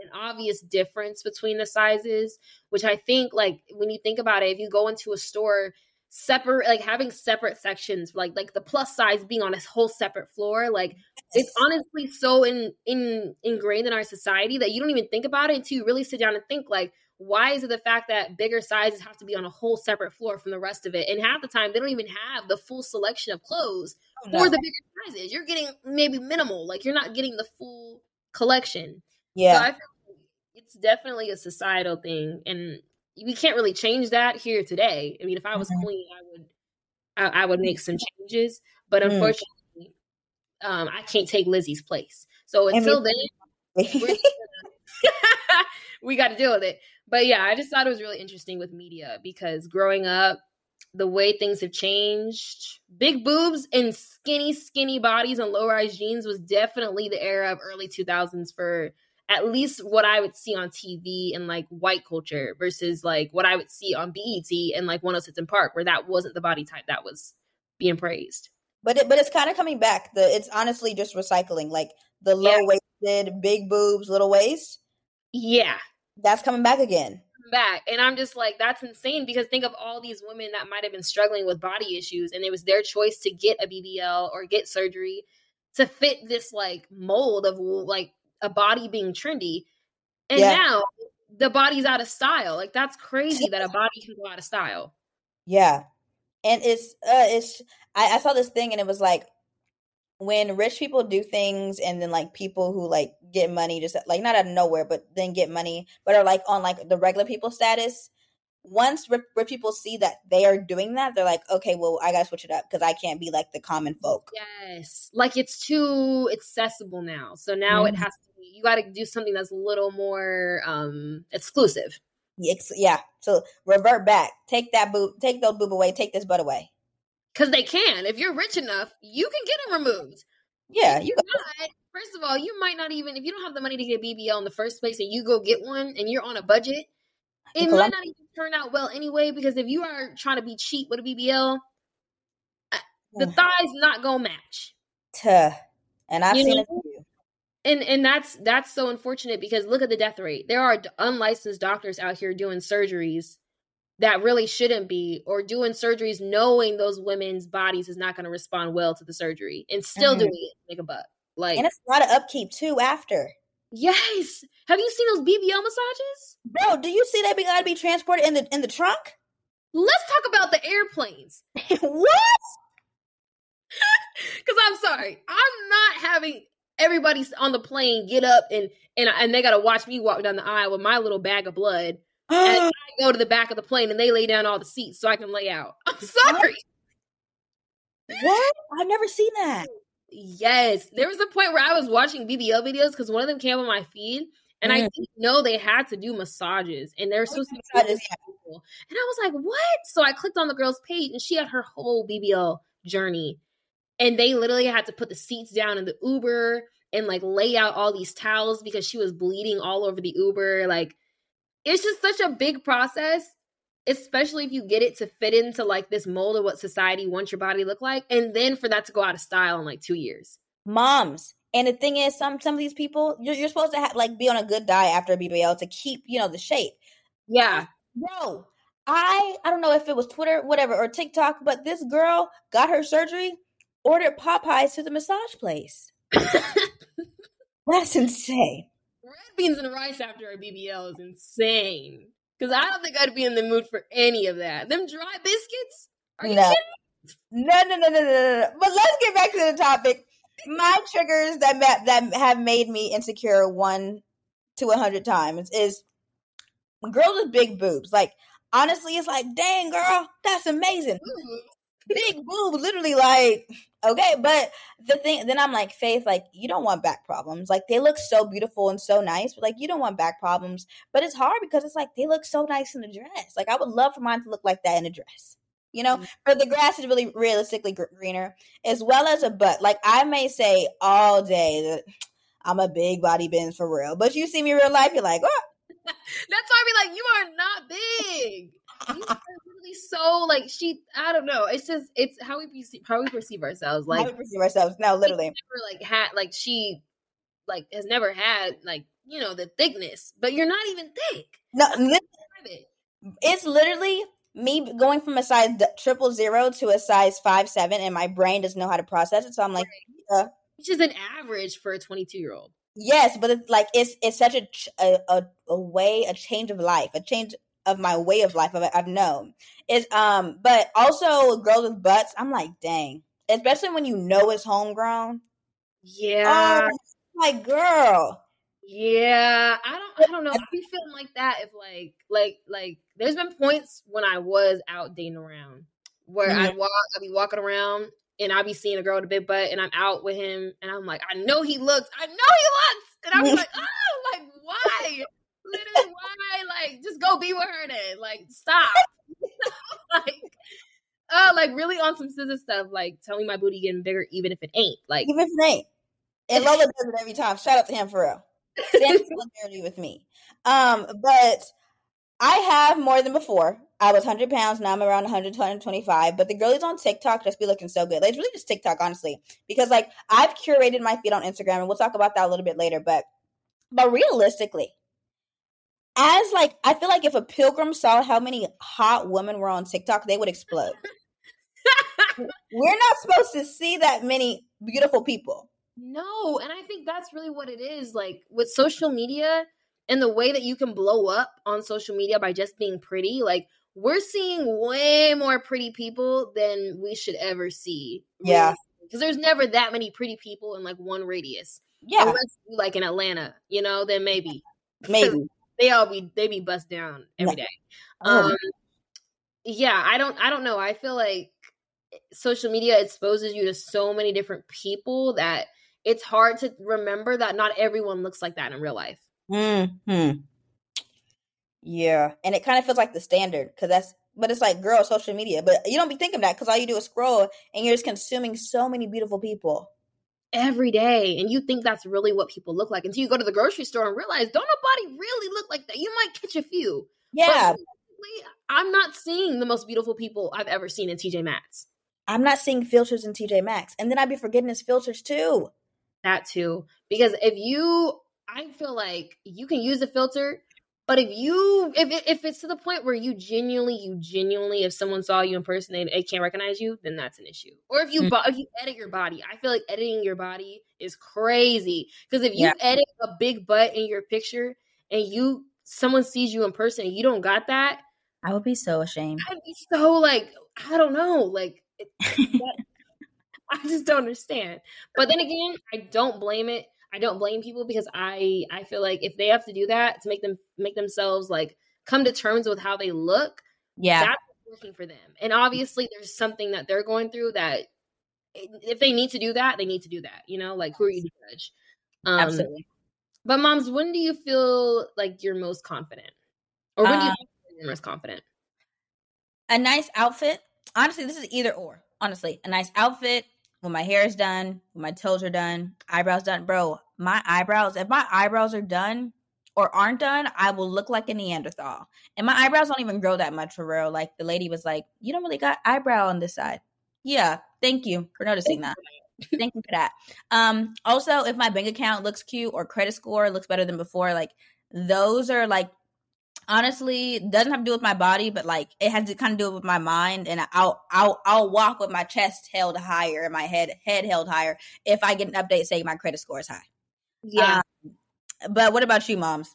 [SPEAKER 1] an obvious difference between the sizes, which I think like when you think about it, if you go into a store separate like having separate sections like like the plus size being on a whole separate floor like yes. it's honestly so in in ingrained in our society that you don't even think about it until you really sit down and think like why is it the fact that bigger sizes have to be on a whole separate floor from the rest of it and half the time they don't even have the full selection of clothes oh, no. for the bigger sizes you're getting maybe minimal like you're not getting the full collection
[SPEAKER 2] yeah so I feel
[SPEAKER 1] like it's definitely a societal thing and we can't really change that here today. I mean, if I was mm-hmm. queen, I would I, I, would make some changes, but mm. unfortunately, um, I can't take Lizzie's place. So until then, we got to deal with it. But yeah, I just thought it was really interesting with media because growing up, the way things have changed, big boobs and skinny, skinny bodies and low rise jeans was definitely the era of early 2000s for at least what I would see on TV and like white culture versus like what I would see on BET and like 106 & Park, where that wasn't the body type that was being praised.
[SPEAKER 2] But it, but it's kind of coming back. The it's honestly just recycling, like the low waisted, big boobs, little waist.
[SPEAKER 1] Yeah,
[SPEAKER 2] that's coming back again.
[SPEAKER 1] Back, and I'm just like, that's insane because think of all these women that might have been struggling with body issues, and it was their choice to get a BBL or get surgery to fit this like mold of like a body being trendy. And yeah. now the body's out of style. Like that's crazy that a body can go out of style.
[SPEAKER 2] Yeah. And it's uh it's I, I saw this thing and it was like when rich people do things and then like people who like get money just like not out of nowhere but then get money but are like on like the regular people status once rich, rich people see that they are doing that they're like okay well i gotta switch it up because i can't be like the common folk
[SPEAKER 1] yes like it's too accessible now so now mm-hmm. it has to you got to do something that's a little more um exclusive.
[SPEAKER 2] Yeah. So revert back. Take that boob. Take those boob away. Take this butt away.
[SPEAKER 1] Because they can. If you're rich enough, you can get them removed.
[SPEAKER 2] Yeah.
[SPEAKER 1] You not. First of all, you might not even if you don't have the money to get a BBL in the first place, and you go get one, and you're on a budget. It might not even turn out well anyway. Because if you are trying to be cheap with a BBL, uh, the thighs not gonna match.
[SPEAKER 2] Tuh. And I've you seen know? it
[SPEAKER 1] and and that's that's so unfortunate because look at the death rate there are unlicensed doctors out here doing surgeries that really shouldn't be or doing surgeries knowing those women's bodies is not going to respond well to the surgery and still mm-hmm. doing it make a buck like
[SPEAKER 2] and it's a lot of upkeep too after.
[SPEAKER 1] Yes. Have you seen those bbl massages?
[SPEAKER 2] Bro do you see that we gotta be transported in the in the trunk?
[SPEAKER 1] Let's talk about the airplanes.
[SPEAKER 2] What?
[SPEAKER 1] Because I'm sorry, I'm not having everybody on the plane get up and and and they got to watch me walk down the aisle with my little bag of blood. And I go to the back of the plane and they lay down all the seats so I can lay out. I'm sorry.
[SPEAKER 2] What? I've never seen that.
[SPEAKER 1] Yes, there was a point where I was watching BBL videos because one of them came on my feed, and mm. I didn't know they had to do massages, and they're supposed to be massages. And I was like, "What?" So I clicked on the girl's page, and she had her whole BBL journey, and they literally had to put the seats down in the Uber and like lay out all these towels because she was bleeding all over the Uber. Like, it's just such a big process especially if you get it to fit into like this mold of what society wants your body to look like and then for that to go out of style in like two years.
[SPEAKER 2] Moms. And the thing is some some of these people you're, you're supposed to have like be on a good diet after a bbl to keep you know the shape.
[SPEAKER 1] Yeah.
[SPEAKER 2] Bro i i don't know if it was twitter whatever or tiktok but this girl got her surgery ordered popeyes to the massage place. That's insane
[SPEAKER 1] red beans and rice after a bbl is insane because I don't think I'd be in the mood for any of that. Them dry biscuits? Are you
[SPEAKER 2] no. kidding? No, no, no, no, no, no. But let's get back to the topic. My triggers that ma- that have made me insecure one to a hundred times is girls with big boobs. Like honestly, it's like, dang girl, that's amazing. Mm-hmm. big boobs, literally like okay but the thing then i'm like faith like you don't want back problems. Like they look so beautiful and so nice but like you don't want back problems. But it's hard because it's like they look so nice in a dress. Like i would love for mine to look like that in a dress you know? Mm-hmm. but the grass is really realistically greener as well as a butt. Like i may say all day that i'm a big body bin for real but you see me real life you're like what?
[SPEAKER 1] That's why i be like you are not big really so like she. I don't know. It's just it's how we perceive how we perceive ourselves. Like
[SPEAKER 2] how we perceive ourselves. No, literally.
[SPEAKER 1] Never like had like she like has never had like you know the thickness, but you're not even thick.
[SPEAKER 2] No, it's literally me going from a size triple zero to a size five seven, and my brain doesn't know how to process it. So I'm like,
[SPEAKER 1] right. which is an average for a 22 year old.
[SPEAKER 2] Yes, but it's like it's it's such a, a a way a change of life, a change of my way of life of I've known. Is um but also girls with butts I'm like dang. Especially when you know it's homegrown.
[SPEAKER 1] Yeah.
[SPEAKER 2] Oh, like girl.
[SPEAKER 1] Yeah I don't I don't know. I be feeling like that if like like like there's been points when I was out dating around where mm-hmm. I walk I'd be walking around and I'd be seeing a girl with a big butt and I'm out with him and I'm like I know he looks I know he looks. And I'm like oh like why literally why? Like, just go be with her then. Like, stop. like, uh, like really on some scissor stuff. Like, tell me my booty getting bigger, even if it ain't. Like,
[SPEAKER 2] even if it ain't. And Lola does it every time. Shout out to him for real. solidarity with me. Um, but I have more than before. I was 100 pounds. Now I'm around 100, 125. But the girlies on TikTok just be looking so good. Like, it's really just TikTok, honestly. Because, like, I've curated my feed on Instagram, and we'll talk about that a little bit later. But, but realistically, as like I feel like if a pilgrim saw how many hot women were on TikTok, they would explode. We're not supposed to see that many beautiful people.
[SPEAKER 1] No, and I think that's really what it is. Like with social media and the way that you can blow up on social media by just being pretty, like we're seeing way more pretty people than we should ever see.
[SPEAKER 2] Yeah.
[SPEAKER 1] Because there's never that many pretty people in like one radius.
[SPEAKER 2] Yeah.
[SPEAKER 1] Unless like in Atlanta, you know, then maybe.
[SPEAKER 2] Maybe
[SPEAKER 1] they all be they be bust down every day. Oh. Um, yeah, I don't I don't know. I feel like social media exposes you to so many different people that it's hard to remember that not everyone looks like that in real life.
[SPEAKER 2] Hmm. Yeah, and it kind of feels like the standard because that's. But it's like, girl, social media. But you don't be thinking that because all you do is scroll and you're just consuming so many beautiful people
[SPEAKER 1] every day and you think that's really what people look like until you go to the grocery store and realize don't nobody really look like that. You might catch a few
[SPEAKER 2] yeah.
[SPEAKER 1] i'm not seeing the most beautiful people i've ever seen in tj maxx.
[SPEAKER 2] I'm not seeing filters in tj maxx and then i'd be forgetting his filters too.
[SPEAKER 1] That too because if you i feel like you can use a filter but if you if if it's to the point where you genuinely you genuinely if someone saw you in person they, they can't recognize you, then that's an issue. Or if you mm-hmm. if you edit your body, I feel like editing your body is crazy because if you yeah. edit a big butt in your picture and you someone sees you in person and you don't got that,
[SPEAKER 2] I would be so ashamed.
[SPEAKER 1] I'd be so like I don't know, like that, I just don't understand. But then again, I don't blame it. I don't blame people because I I feel like if they have to do that to make them make themselves like come to terms with how they look,
[SPEAKER 2] yeah,
[SPEAKER 1] that's working for them. And obviously, there's something that they're going through that if they need to do that, they need to do that. You know, like who are you to judge?
[SPEAKER 2] Um, Absolutely.
[SPEAKER 1] But moms, when do you feel like you're most confident, or when do you feel you're most confident?
[SPEAKER 2] A nice outfit. Honestly, this is either or. Honestly, a nice outfit when my hair is done, when my toes are done, eyebrows done, bro. My eyebrows. If my eyebrows are done, or aren't done, I will look like a Neanderthal. And my eyebrows don't even grow that much for real. Like the lady was like, You don't really got eyebrow on this side. Yeah, thank you for noticing that. thank you for that. Um, also, if my bank account looks cute or credit score looks better than before, like those are like honestly doesn't have to do with my body, but like it has to kind of do with my mind. And I'll I'll I'll walk with my chest held higher and my head head held higher if I get an update saying my credit score is high.
[SPEAKER 1] Yeah. Um,
[SPEAKER 2] but what about you, moms?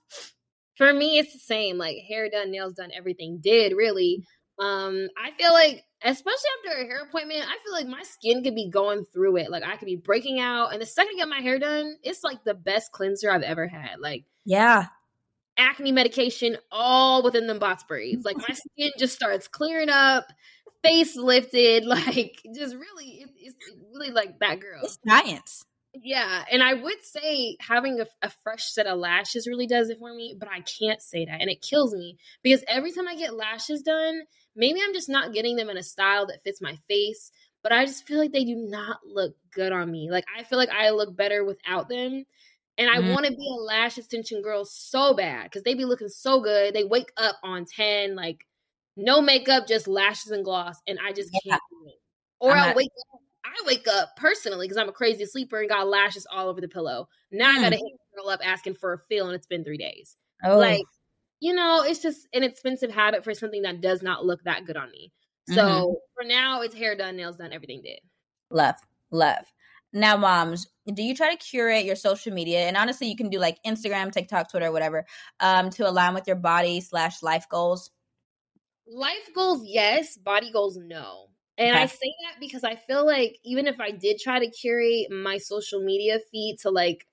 [SPEAKER 1] For me, it's the same. Like hair done, nails done, everything did really. Um, I feel like, especially after a hair appointment, I feel like my skin could be going through it. Like I could be breaking out, and the second I get my hair done, it's like the best cleanser I've ever had. Like,
[SPEAKER 2] yeah,
[SPEAKER 1] acne medication all within the box braids. Like my skin just starts clearing up, face lifted, like just really, it, it's really like that girl.
[SPEAKER 2] It's science.
[SPEAKER 1] Yeah, and I would say having a, a, fresh set of lashes really does it for me, but I can't say that, and it kills me because every time I get lashes done, maybe I'm just not getting them in a style that fits my face, but I just feel like they do not look good on me. Like I feel like I look better without them, and I mm. want to be a lash extension girl so bad because they be looking so good. They wake up on ten, like no makeup, just lashes and gloss, and I just can't do it. Or i wake up I wake up personally because I'm a crazy sleeper and got lashes all over the pillow. Now mm. I got to hit girl up asking for a fill, and it's been three days. Oh. Like, you know, it's just an expensive habit for something that does not look that good on me. So mm-hmm. for now, it's hair done, nails done, everything did.
[SPEAKER 2] Love, love. Now, moms, do you try to curate your social media? And honestly, you can do like Instagram, TikTok, Twitter, whatever, um, to align with your body slash life goals.
[SPEAKER 1] Life goals, yes. Body goals, no. And okay. I say that because I feel like even if I did try to curate my social media feed to like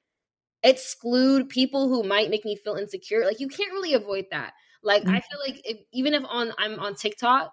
[SPEAKER 1] exclude people who might make me feel insecure, like you can't really avoid that. Like mm-hmm. I feel like if even if on I'm on TikTok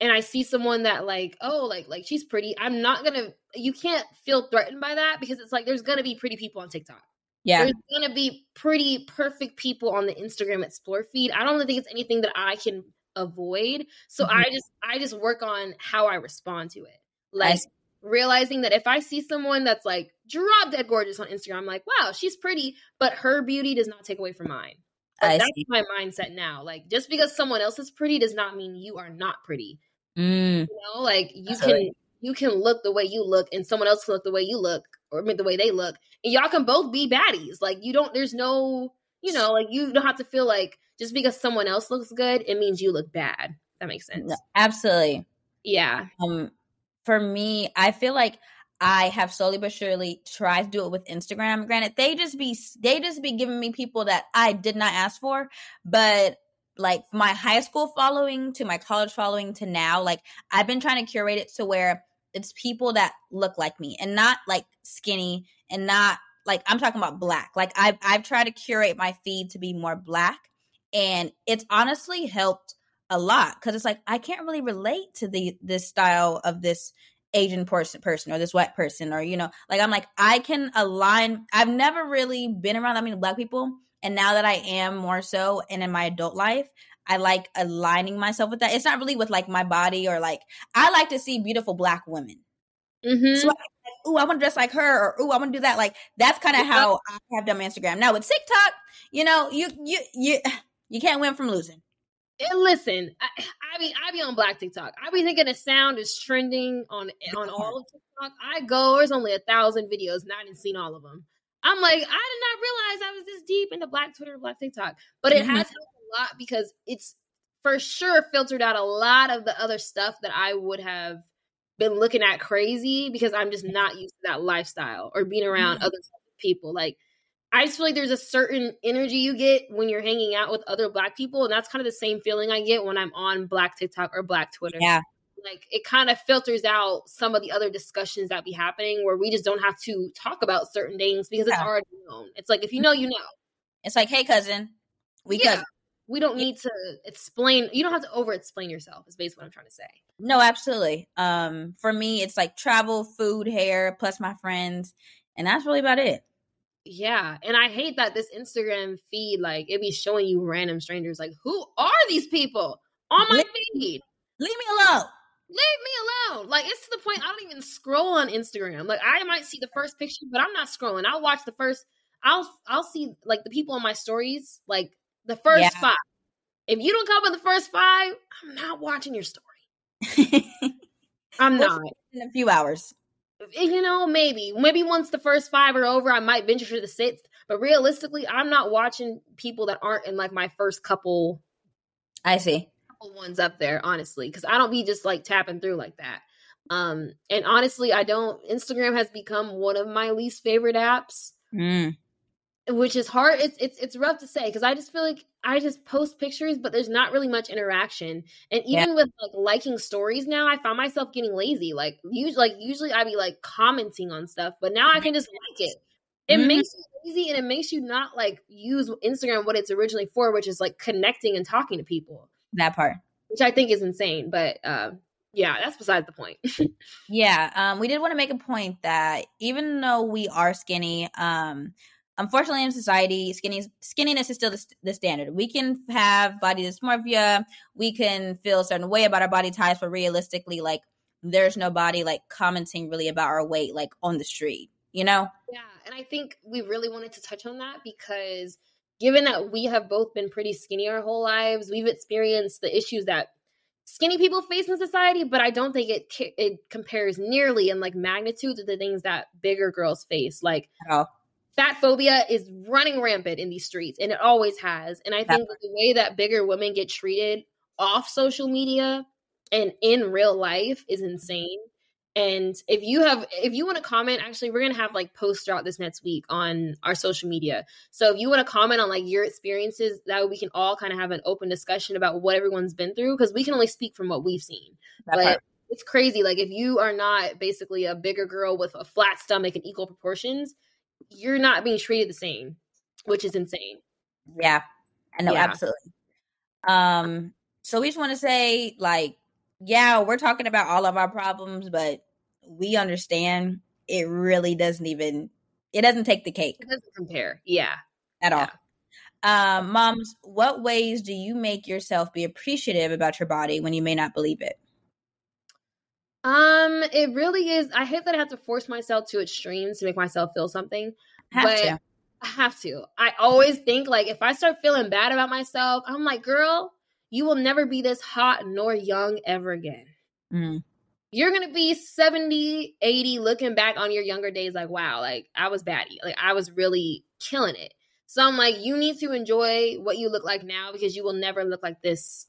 [SPEAKER 1] and I see someone that like, oh, like like she's pretty, I'm not gonna you can't feel threatened by that because it's like there's gonna be pretty people on TikTok.
[SPEAKER 2] Yeah.
[SPEAKER 1] There's gonna be pretty perfect people on the Instagram Explore feed. I don't think it's anything that I can avoid. So mm-hmm. I just I just work on how I respond to it. Like realizing that if I see someone that's like drop dead gorgeous on Instagram, I'm like, wow, she's pretty, but her beauty does not take away from mine. that's see. my mindset now. Like just because someone else is pretty does not mean you are not pretty.
[SPEAKER 2] Mm.
[SPEAKER 1] You know, like you that's can right. you can look the way you look and someone else can look the way you look or the way they look. And y'all can both be baddies. Like you don't there's no, you know, like you don't have to feel like just because someone else looks good, it means you look bad. That makes sense. No,
[SPEAKER 2] absolutely.
[SPEAKER 1] Yeah.
[SPEAKER 2] Um, for me, I feel like I have slowly but surely tried to do it with Instagram. Granted, they just be they just be giving me people that I did not ask for, but like my high school following to my college following to now, like I've been trying to curate it to where it's people that look like me and not like skinny and not like I'm talking about black. Like I've I've tried to curate my feed to be more black and it's honestly helped a lot because it's like I can't really relate to the this style of this Asian person person or this white person or you know like I'm like I can align I've never really been around that many black people and now that I am more so and in my adult life I like aligning myself with that it's not really with like my body or like I like to see beautiful black women
[SPEAKER 1] mm-hmm. so
[SPEAKER 2] I, ooh I want to dress like her or ooh I want to do that like that's kind of how I have done my Instagram now with TikTok you know you you you you can't win from losing.
[SPEAKER 1] And listen, I, I be I be on Black TikTok. I be thinking the sound is trending on on all of TikTok. I go, there's only a thousand videos, and I didn't seen all of them. I'm like, I did not realize I was this deep into Black Twitter, Black TikTok, but it mm-hmm. has helped a lot because it's for sure filtered out a lot of the other stuff that I would have been looking at crazy because I'm just not used to that lifestyle or being around mm-hmm. other people. Like I just feel like there's a certain energy you get when you're hanging out with other black people. And that's kind of the same feeling I get when I'm on black TikTok or black Twitter.
[SPEAKER 2] Yeah.
[SPEAKER 1] Like it kind of filters out some of the other discussions that be happening where we just don't have to talk about certain things because it's
[SPEAKER 2] Yeah.
[SPEAKER 1] already known. It's like if you know, you know.
[SPEAKER 2] It's like, hey, cousin, we
[SPEAKER 1] Yeah.
[SPEAKER 2] cousin.
[SPEAKER 1] We don't need to explain. You don't have to over explain yourself. Is basically what I'm trying to say.
[SPEAKER 2] No, absolutely. Um, for me, it's like travel, food, hair, plus my friends, and that's really about it.
[SPEAKER 1] Yeah, and I hate that this Instagram feed like it be showing you random strangers. Like, who are these people on my feed?
[SPEAKER 2] Leave me alone.
[SPEAKER 1] Leave me alone. Like it's to the point I don't even scroll on Instagram. Like I might see the first picture, but I'm not scrolling. I'll watch the first. I'll I'll see like the people on my stories, like the first
[SPEAKER 2] Yeah.
[SPEAKER 1] five. If you don't come in the first five, I'm not watching your story. I'm not.
[SPEAKER 2] In a few hours.
[SPEAKER 1] Eh, you know, maybe maybe once the first five are over, I might venture to the sixth. But realistically, I'm not watching people that aren't in like my first couple
[SPEAKER 2] I see.
[SPEAKER 1] Ones up there, honestly, because I don't be just like tapping through like that. Um, and honestly, I don't. Instagram has become one of my least favorite apps,
[SPEAKER 2] Mm.
[SPEAKER 1] which is hard. It's it's it's rough to say because I just feel like I just post pictures, but there's not really much interaction. And even with like liking stories now, I find myself getting lazy. Like usually, like usually I be like commenting on stuff, but now I can just like it. It
[SPEAKER 2] Mhm.
[SPEAKER 1] makes you lazy and it makes you not like use Instagram what it's originally for, which is like connecting and talking to people
[SPEAKER 2] That part.
[SPEAKER 1] which I think is insane. But uh, yeah, that's besides the point.
[SPEAKER 2] Yeah, um, we did want to make a point that even though we are skinny, um, unfortunately in society, skinny skinniness is still the, the standard. We can have body dysmorphia, we can feel a certain way about our body types, but realistically, like there's nobody like commenting really about our weight like on the street, you know?
[SPEAKER 1] yeah, and I think we really wanted to touch on that because given that we have both been pretty skinny our whole lives, we've experienced the issues that skinny people face in society, but I don't think it it compares nearly in like magnitude to the things that bigger girls face. Like
[SPEAKER 2] all.
[SPEAKER 1] fat phobia is running rampant in these streets and it always has and i think the way that bigger women get treated off social media and in real life is mm-hmm. insane and if you have if you want to comment actually we're gonna have like posts throughout this next week on our social media so if you want to comment on like your experiences that way we can all kind of have an open discussion about what everyone's been through because we can only speak from what we've seen
[SPEAKER 2] That
[SPEAKER 1] but
[SPEAKER 2] part.
[SPEAKER 1] it's crazy. Like if you are not basically a bigger girl with a flat stomach and equal proportions, you're not being treated the same, which is insane.
[SPEAKER 2] Yeah, I know,
[SPEAKER 1] Yeah.
[SPEAKER 2] absolutely. Um, so we just want to say, like, yeah, we're talking about all of our problems, but we understand it really doesn't even it doesn't take the cake
[SPEAKER 1] It doesn't compare. Yeah.
[SPEAKER 2] at all. Um, moms, what ways do you make yourself be appreciative about your body when you may not believe it?
[SPEAKER 1] Um, it really is. I hate that I have to force myself to extremes to make myself feel something.
[SPEAKER 2] Have
[SPEAKER 1] but
[SPEAKER 2] to.
[SPEAKER 1] I have to. I always think like if I start feeling bad about myself, I'm like, girl, you will never be this hot nor young ever again.
[SPEAKER 2] Mm.
[SPEAKER 1] You're gonna be 70 80 looking back on your younger days like wow like i was batty like i was really killing it. So i'm like you need to enjoy what you look like now because you will never look like this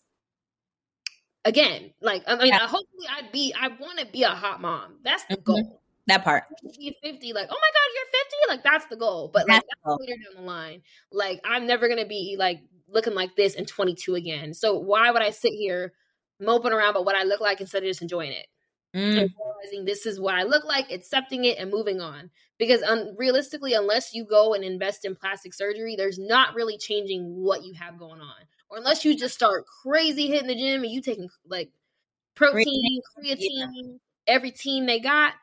[SPEAKER 1] again. Like i mean
[SPEAKER 2] Yeah.
[SPEAKER 1] hopefully i'd be i want to be a hot mom. That's the
[SPEAKER 2] Mhm.
[SPEAKER 1] goal.
[SPEAKER 2] That part.
[SPEAKER 1] be 50 like oh my god you're 50 like that's the goal. But like
[SPEAKER 2] That's
[SPEAKER 1] that's
[SPEAKER 2] goal.
[SPEAKER 1] later down the line. Like i'm never gonna be like looking like this in 22 again. So why would i sit here moping around about what i look like instead of just enjoying it
[SPEAKER 2] Mm.
[SPEAKER 1] realizing this is what I look like, accepting it, and moving on. Because un- realistically, unless you go and invest in plastic surgery, there's not really changing what you have going on. Or unless you just start crazy hitting the gym and you taking like protein, creatine, every team they got,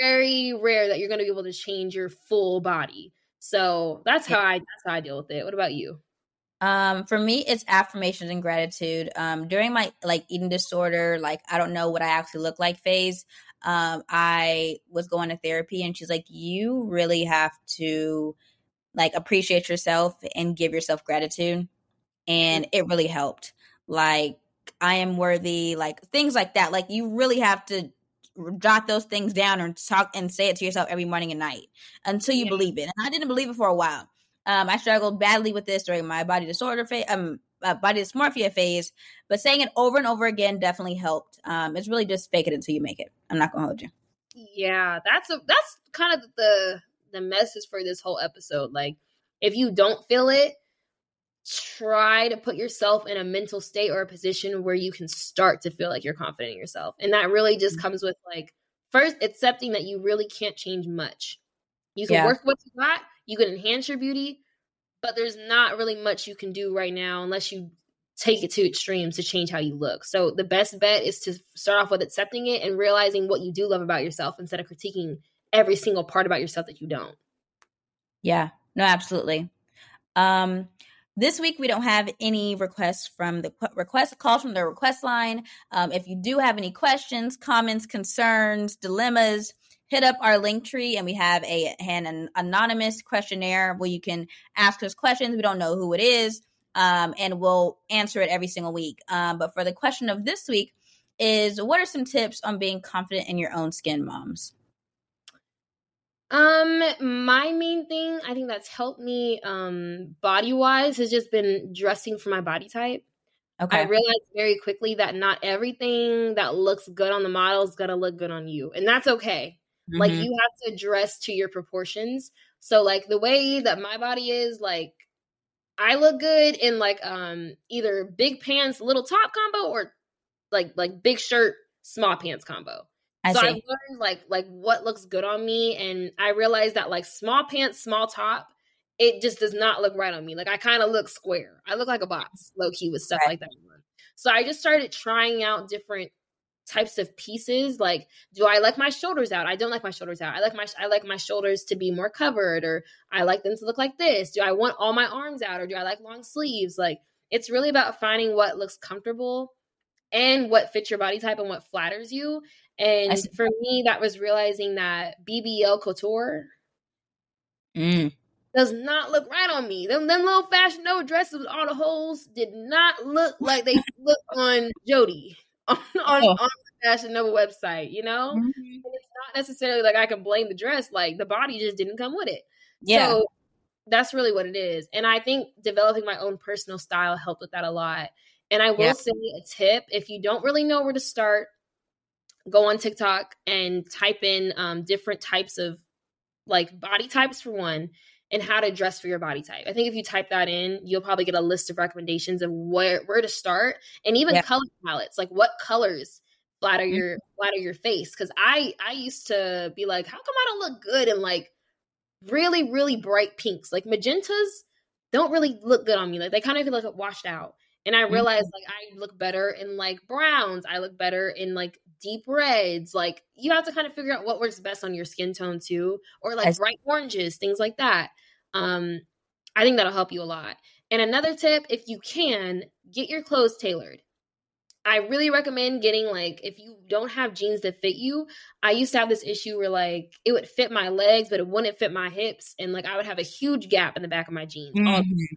[SPEAKER 1] very rare that you're going to be able to change your full body. So that's how I that's how I deal with it. What about you?
[SPEAKER 2] Um, for me, it's affirmations and gratitude. Um, during my like eating disorder, like I don't know what I actually look like phase, um, I was going to therapy and she's like, you really have to like appreciate yourself and give yourself gratitude. And it really helped. Like, I am worthy, like things like that. Like, you really have to jot those things down and talk and say it to yourself every morning and night until you
[SPEAKER 1] Yeah.
[SPEAKER 2] believe it. And I didn't believe it for a while. Um, I struggled badly with this during my body disorder phase, um, uh, body dysmorphia phase, but saying it over and over again definitely helped. Um, it's really just fake it until you make it. I'm not gonna hold you.
[SPEAKER 1] Yeah, that's a that's kind of the the message for this whole episode. Like, if you don't feel it, try to put yourself in a mental state or a position where you can start to feel like you're confident in yourself. And that really just mm-hmm. comes with like first accepting that you really can't change much. You can yeah. work what you got, you can enhance your beauty, but there's not really much you can do right now unless you take it to extremes to change how you look. So the best bet is to start off with accepting it and realizing what you do love about yourself instead of critiquing every single part about yourself that you don't.
[SPEAKER 2] Yeah. No, absolutely. Um this week we don't have any requests from the request calls from the request line. Um, if you do have any questions, comments, concerns, dilemmas, hit up our link tree and we have a an anonymous questionnaire where you can ask us questions. We don't know who it is, um, and we'll answer it every single week. Um, but for the question of this week is, what are some tips on being confident in your own skin, moms?
[SPEAKER 1] Um, my main thing I think that's helped me um body wise has just been dressing for my body type. Okay. I realized very quickly that not everything that looks good on the model is gonna look good on you. And that's okay. Mm-hmm. Like you have to dress to your proportions. So like the way that my body is, like I look good in like um either big pants, little top combo or like like big shirt, small pants combo. I so see. I learned like like what looks good on me, and I realized that like small pants, small top, it just does not look right on me. Like I kind of look square. I look like a box, low key with stuff right. like that. So I just started trying out different types of pieces like do i like my shoulders out? I don't like my shoulders out. I like my i like my shoulders to be more covered or i like them to look like this. Do i want all my arms out or do i like long sleeves? Like it's really about finding what looks comfortable and what fits your body type and what flatters you. And for me that was realizing that bbl couture mm. does not look right on me. Them, them little fashion no dresses with all the holes did not look like they look on jody on, on, oh. on the Fashion Nova website, you know? Mm-hmm. it's not necessarily like I can blame the dress, like the body just didn't come with it. Yeah. So that's really what it is. And I think developing my own personal style helped with that a lot. And I will yeah. say a tip if you don't really know where to start, go on TikTok and type in um, different types of like body types for one and how to dress for your body type. I think if you type that in, you'll probably get a list of recommendations of where where to start and even yeah. color palettes, like what colors flatter mm-hmm. your flatter your face cuz I I used to be like, how come I don't look good in like really really bright pinks? Like magentas don't really look good on me. Like they kind of feel like washed out. And I realized mm-hmm. like I look better in like browns. I look better in like deep reds. Like you have to kind of figure out what works best on your skin tone too, or like bright oranges, things like that. Um, I think that'll help you a lot. And another tip, if you can, get your clothes tailored. I really recommend getting like if you don't have jeans that fit you. I used to have this issue where like it would fit my legs, but it wouldn't fit my hips, and like I would have a huge gap in the back of my jeans. Mm-hmm.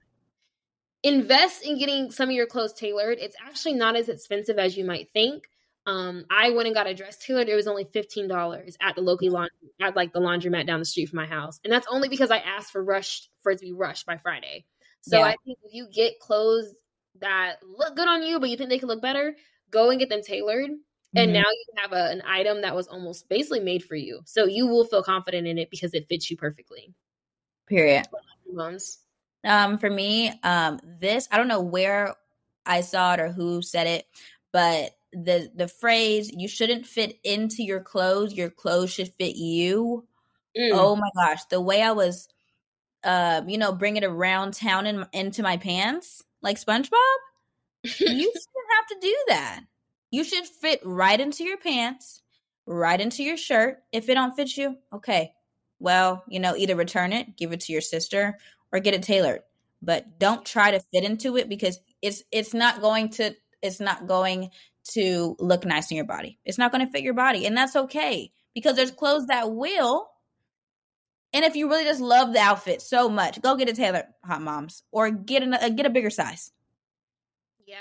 [SPEAKER 1] Invest in getting some of your clothes tailored. It's actually not as expensive as you might think. Um, I went and got a dress tailored. It was only fifteen dollars at the local laundry, at like the laundromat down the street from my house, and that's only because I asked for rushed for it to be rushed by Friday. So yeah. I think if you get clothes that look good on you, but you think they could look better, go and get them tailored. Mm-hmm. And now you have a, an item that was almost basically made for you, so you will feel confident in it because it fits you perfectly.
[SPEAKER 2] Period. Um, for me, um, this I don't know where I saw it or who said it, but the the phrase "you shouldn't fit into your clothes, your clothes should fit you." Mm. Oh my gosh, the way I was, uh, you know, bring it around town and into my pants like SpongeBob. you shouldn't have to do that. You should fit right into your pants, right into your shirt. If it don't fit you, okay. Well, you know, either return it, give it to your sister, or get it tailored. But don't try to fit into it because it's it's not going to it's not going to look nice in your body. It's not going to fit your body, and that's okay because there's clothes that will. And if you really just love the outfit so much, go get a tailor, hot moms, or get a get a bigger size.
[SPEAKER 1] Yeah,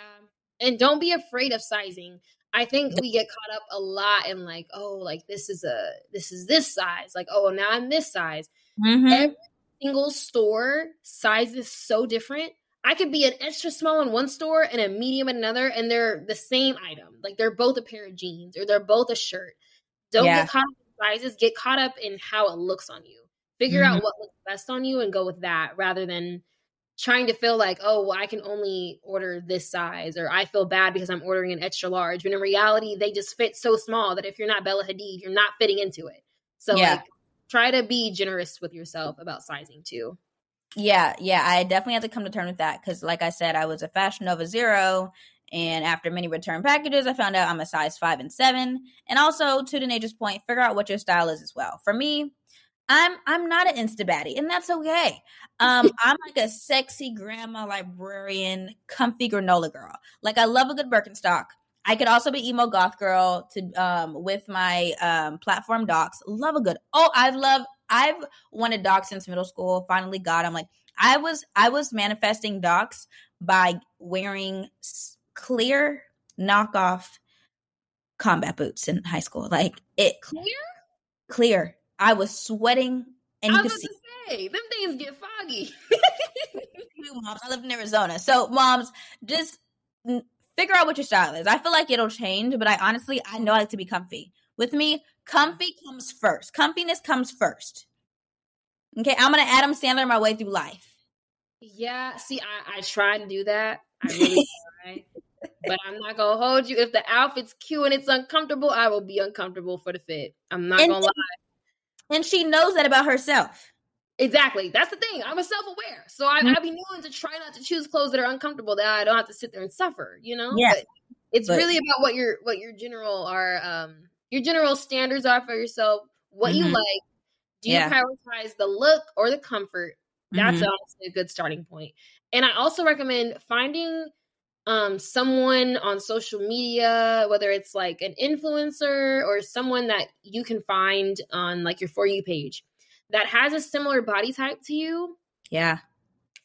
[SPEAKER 1] and don't be afraid of sizing. I think we get caught up a lot in like, oh, like this is a this is this size. Like, oh, now I'm this size. Mm-hmm. Every single store size is so different I could be an extra small in one store and a medium in another, and they're the same item. Like they're both a pair of jeans or they're both a shirt. Don't yeah. get caught up in sizes. Get caught up in how it looks on you. Figure mm-hmm. out what looks best on you and go with that rather than trying to feel like, oh, well, I can only order this size, or I feel bad because I'm ordering an extra large. When in reality, they just fit so small that if you're not Bella Hadid, you're not fitting into it. So yeah. like try to be generous with yourself about sizing too.
[SPEAKER 2] Yeah, yeah, I definitely had to come to terms with that because, like I said, I was a Fashion Nova Zero, and after many return packages, I found out I'm a size five and seven. And also, to Denasia's point, figure out what your style is as well. For me, I'm I'm not an insta baddie, and that's okay. Um, I'm like a sexy grandma librarian, comfy granola girl. Like I love a good Birkenstock. I could also be emo goth girl to um with my um platform docs. Love a good. Oh, I've loved. I've wanted docs since middle school. Finally got. I'm like I was I was manifesting docs by wearing clear knockoff combat boots in high school. Like it
[SPEAKER 1] clear,
[SPEAKER 2] clear. I was sweating, and
[SPEAKER 1] I was you could see. Say, them things get foggy.
[SPEAKER 2] moms, I live in Arizona, so moms, just figure out what your style is. I feel like it'll change, but I honestly, I know I like to be comfy. With me, comfy comes first. Comfiness comes first. Okay, I'm gonna Adam Sandler my way through life.
[SPEAKER 1] Yeah, see, I, I try to do that. I really try. but I'm not gonna hold you. If the outfit's cute and it's uncomfortable, I will be uncomfortable for the fit. I'm not and, gonna lie.
[SPEAKER 2] And she knows that about herself.
[SPEAKER 1] Exactly. That's the thing. I'm a self-aware. So I, mm-hmm. I be known to try not to choose clothes that are uncomfortable that I don't have to sit there and suffer, you know?
[SPEAKER 2] Yeah. But
[SPEAKER 1] it's but, really about what your what your general are um your general standards are for yourself, what mm-hmm. you like. Do you yeah. prioritize the look or the comfort? That's mm-hmm. honestly a good starting point. And I also recommend finding um someone on social media whether it's like an influencer or someone that you can find on like your for you page that has a similar body type to you.
[SPEAKER 2] Yeah.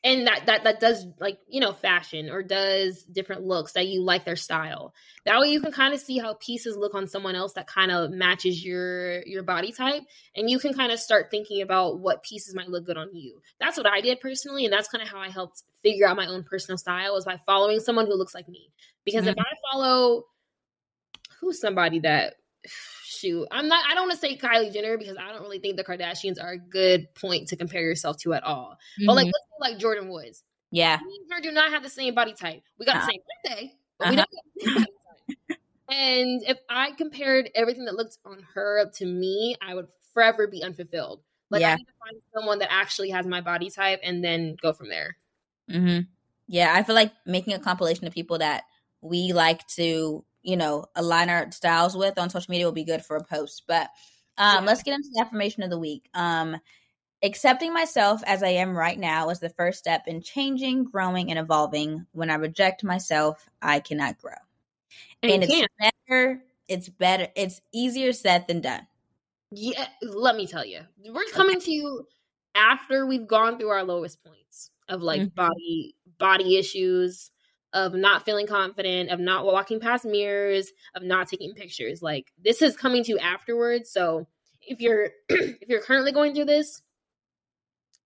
[SPEAKER 1] And that that that does like you know fashion or does different looks that you like their style. That way you can kind of see how pieces look on someone else that kind of matches your your body type and you can kind of start thinking about what pieces might look good on you. That's what i did personally and that's kind of how i helped figure out my own personal style is by following someone who looks like me. Because mm-hmm. if i follow who's somebody that shoot i'm not i don't want to say kylie jenner because i don't really think the kardashians are a good point to compare yourself to at all mm-hmm. but like mm-hmm. like Jordyn Woods
[SPEAKER 2] yeah
[SPEAKER 1] me and her do not have the same body type we got uh-huh. the same birthday but uh-huh. we don't have the same body type and if i compared everything that looked on her to me i would forever be unfulfilled like yeah. i need to find someone that actually has my body type and then go from there
[SPEAKER 2] mm-hmm. yeah i feel like making a compilation of people that we like to you know, align our styles with on social media will be good for a post. But um, yeah. let's get into the affirmation of the week. Um, accepting myself as I am right now is the first step in changing, growing, and evolving. When I reject myself, I cannot grow. And, and it's better. It's better. It's easier said than done.
[SPEAKER 1] Yeah, let me tell you, we're coming okay. to you after we've gone through our lowest points of like mm-hmm. body body issues, of not feeling confident, of not walking past mirrors, of not taking pictures. Like this is coming to you afterwards. So if you're if you're currently going through this,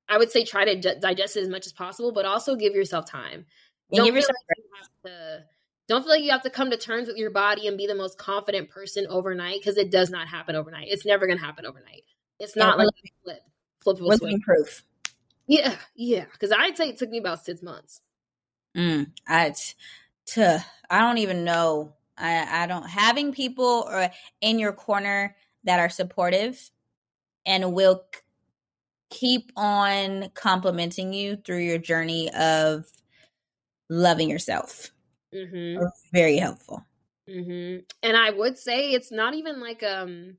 [SPEAKER 1] I would say try to d- digest it as much as possible, but also give yourself time. Don't feel, yourself like to, don't feel like you have to come to terms with your body and be the most confident person overnight because it does not happen overnight. It's never going to happen overnight. It's not yeah, like flip, flip of a. Proof. Yeah, yeah. Because I'd say it took me about six months.
[SPEAKER 2] Mm, I, to, I don't even know. I, I don't having people or in your corner that are supportive and will c- keep on complimenting you through your journey of loving yourself. Mm-hmm. Very helpful.
[SPEAKER 1] Mm-hmm. And I would say it's not even like um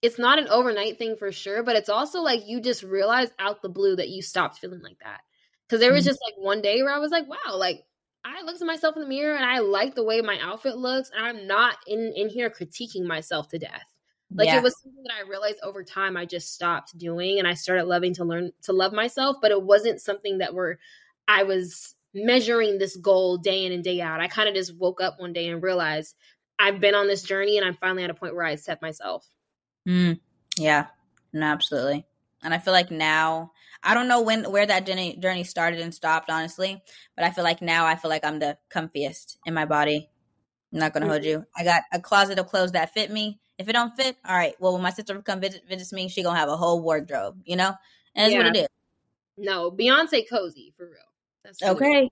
[SPEAKER 1] it's not an overnight thing for sure, but it's also like you just realize out the blue that you stopped feeling like that. Because there was mm-hmm. just like one day where I was like, wow, like I looked at myself in the mirror and I like the way my outfit looks, and I'm not in in here critiquing myself to death. Like yeah. it was something that I realized over time I just stopped doing, and I started loving to learn to love myself. But it wasn't something that were I was measuring this goal day in and day out. I kind of just woke up one day and realized I've been on this journey, and I'm finally at a point where I accept myself.
[SPEAKER 2] Mm, yeah, no, absolutely. And I feel like now I don't know when where that journey journey started and stopped, honestly. But I feel like now I feel like I'm the comfiest in my body. I'm not gonna mm-hmm. hold you. I got a closet of clothes that fit me. If it don't fit, all right. Well, when my sister come visit visits me, she gonna have a whole wardrobe, you know. And that's yeah. what it is.
[SPEAKER 1] No, Beyonce cozy for real.
[SPEAKER 2] That's okay.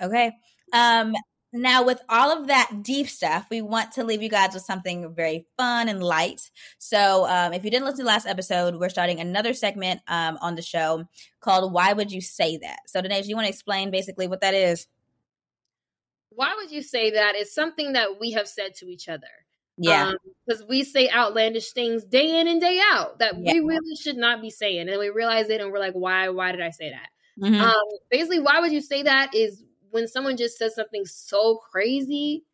[SPEAKER 2] Okay. Um now with all of that deep stuff, we want to leave you guys with something very fun and light. So um, if you didn't listen to the last episode, we're starting another segment um, on the show called "Why Would You Say That." So Danae, do you want to explain basically what that is?
[SPEAKER 1] Why would you say that? It's something that we have said to each other.
[SPEAKER 2] Yeah.
[SPEAKER 1] Because um, we say outlandish things day in and day out that yeah. we really should not be saying. And we realize it and we're like, why? Why did I say that? Mm-hmm. Um, basically, why would you say that is when someone just says something so crazy,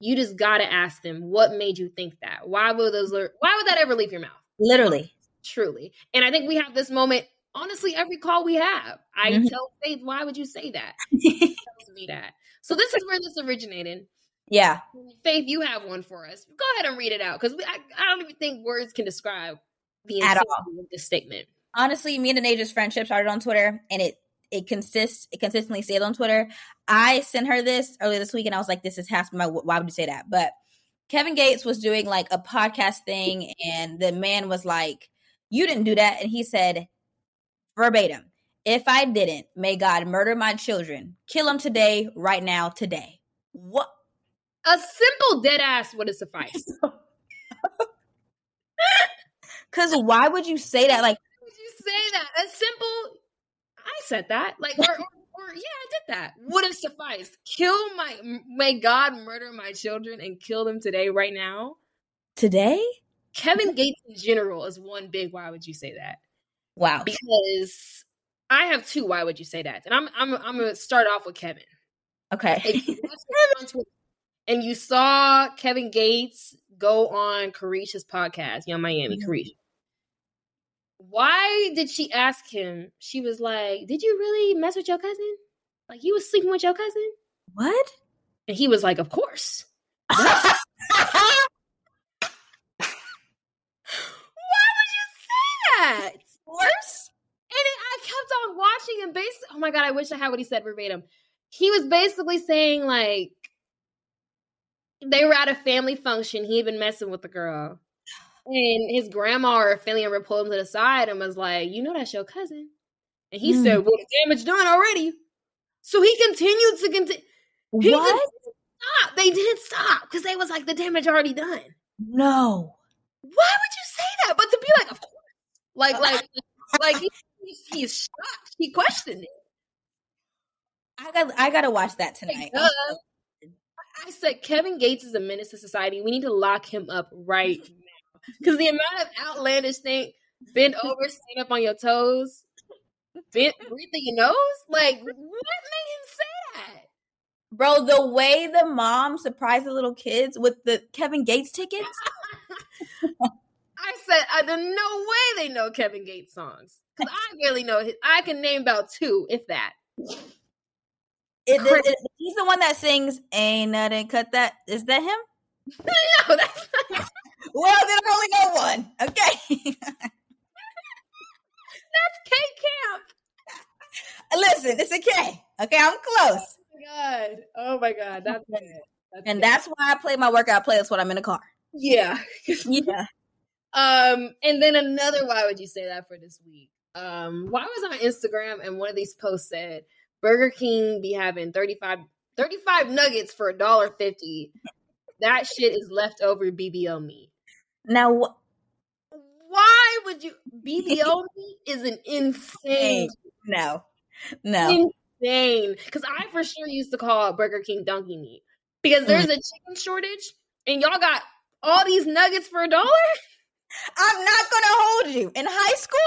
[SPEAKER 1] you just got to ask them, what made you think that? Why would those, why would that ever leave your mouth?
[SPEAKER 2] Literally.
[SPEAKER 1] Truly. And I think we have this moment, honestly, every call we have. I mm-hmm. tell Faith, why would you say that? tells me that. So this is where this originated.
[SPEAKER 2] Yeah.
[SPEAKER 1] Faith, you have one for us. Go ahead and read it out because I, I, don't even think words can describe the
[SPEAKER 2] all
[SPEAKER 1] of this statement.
[SPEAKER 2] Honestly, me and Denasia's friendship started on Twitter, and it it consists it consistently stayed on Twitter. I sent her this earlier this week, and I was like, "This is half my. Why would you say that?" But Kevin Gates was doing like a podcast thing, and the man was like, "You didn't do that," and he said verbatim, "If I didn't, may God murder my children, kill them today, right now, today." What?
[SPEAKER 1] A simple dead ass would have sufficed.
[SPEAKER 2] Because why would you say that? Like, why
[SPEAKER 1] would you say that? A simple. I said that. Like, or, or, or yeah, I did that. Would have sufficed. Kill my. May God murder my children and kill them today, right now.
[SPEAKER 2] Today.
[SPEAKER 1] Kevin Gates in general is one big. Why would you say that?
[SPEAKER 2] Wow.
[SPEAKER 1] Because I have two. Why would you say that? And I'm I'm I'm gonna start off with Kevin.
[SPEAKER 2] Okay
[SPEAKER 1] and you saw Kevin Gates go on Caresha's podcast, Yung Miami, mm-hmm. Caresha. Why did she ask him? She was like, Did you really mess with your cousin? Like, you was sleeping with your cousin?
[SPEAKER 2] What?
[SPEAKER 1] And he was like, Of course. Why would you say that?
[SPEAKER 2] Of course.
[SPEAKER 1] And it, I kept on watching and basically, oh my God, I wish I had what he said verbatim. He was basically saying, like, they were at a family function. He had been messing with the girl. And his grandma or family member pulled him to the side and was like, You know, that's your cousin. And he mm. said, Well, the damage done already. So he continued to continue.
[SPEAKER 2] What?
[SPEAKER 1] Stop. They didn't stop because they was like, The damage already done.
[SPEAKER 2] No.
[SPEAKER 1] Why would you say that? But to be like, Of course. Like, like, like he's, he's shocked. He questioned it.
[SPEAKER 2] I got I gotta watch that tonight.
[SPEAKER 1] I said Kevin Gates is a menace to society. We need to lock him up right. Because the amount of outlandish thing, bend over, stand up on your toes, bend, breathe through your nose. Like, what made him say that?
[SPEAKER 2] Bro, the way the mom surprised the little kids with the Kevin Gates tickets.
[SPEAKER 1] I said, I, there's no way they know Kevin Gates songs. Because I barely know his, I can name about two, if that.
[SPEAKER 2] It, it, it, he's the one that sings "Ain't Nothing Cut That." Is that him?
[SPEAKER 1] no, that's not.
[SPEAKER 2] Well, then I only know one. Okay.
[SPEAKER 1] that's K Camp.
[SPEAKER 2] Listen, it's a K. Okay, I'm close.
[SPEAKER 1] Oh my god! Oh my god! That's it.
[SPEAKER 2] That's and it. that's why I play my workout playlist when I'm in the car.
[SPEAKER 1] Yeah.
[SPEAKER 2] yeah.
[SPEAKER 1] Um, and then another why would you say that for this week? Um, why was on Instagram and one of these posts said Burger King be having 35, 35 nuggets for a dollar fifty. That shit is leftover BBL meat.
[SPEAKER 2] Now, wh-
[SPEAKER 1] why would you? BBL meat is an insane.
[SPEAKER 2] No, no,
[SPEAKER 1] insane. Because I for sure used to call Burger King donkey meat because there's mm. a chicken shortage, and y'all got all these nuggets for a dollar.
[SPEAKER 2] I'm not gonna hold you in high school.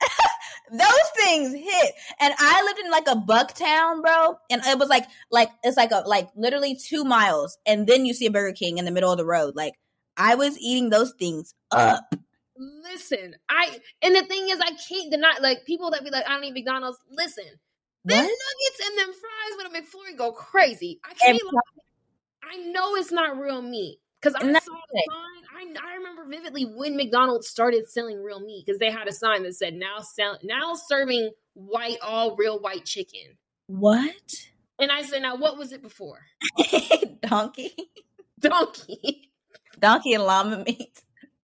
[SPEAKER 2] those things hit. And I lived in like a Bucktown, bro. And it was like like it's like a like literally two miles. And then you see a Burger King in the middle of the road. Like I was eating those things uh. up.
[SPEAKER 1] Listen, I and the thing is I can't deny like people that be like, I don't eat McDonald's. Listen, them nuggets and them fries with a McFlurry go crazy. I can't Like, I know it's not real meat. Because I saw the sign. I, I remember vividly when McDonald's started selling real meat because they had a sign that said now sell now serving white all real white chicken.
[SPEAKER 2] What?
[SPEAKER 1] And I said, now what was it before?
[SPEAKER 2] Donkey.
[SPEAKER 1] Donkey.
[SPEAKER 2] Donkey and llama meat.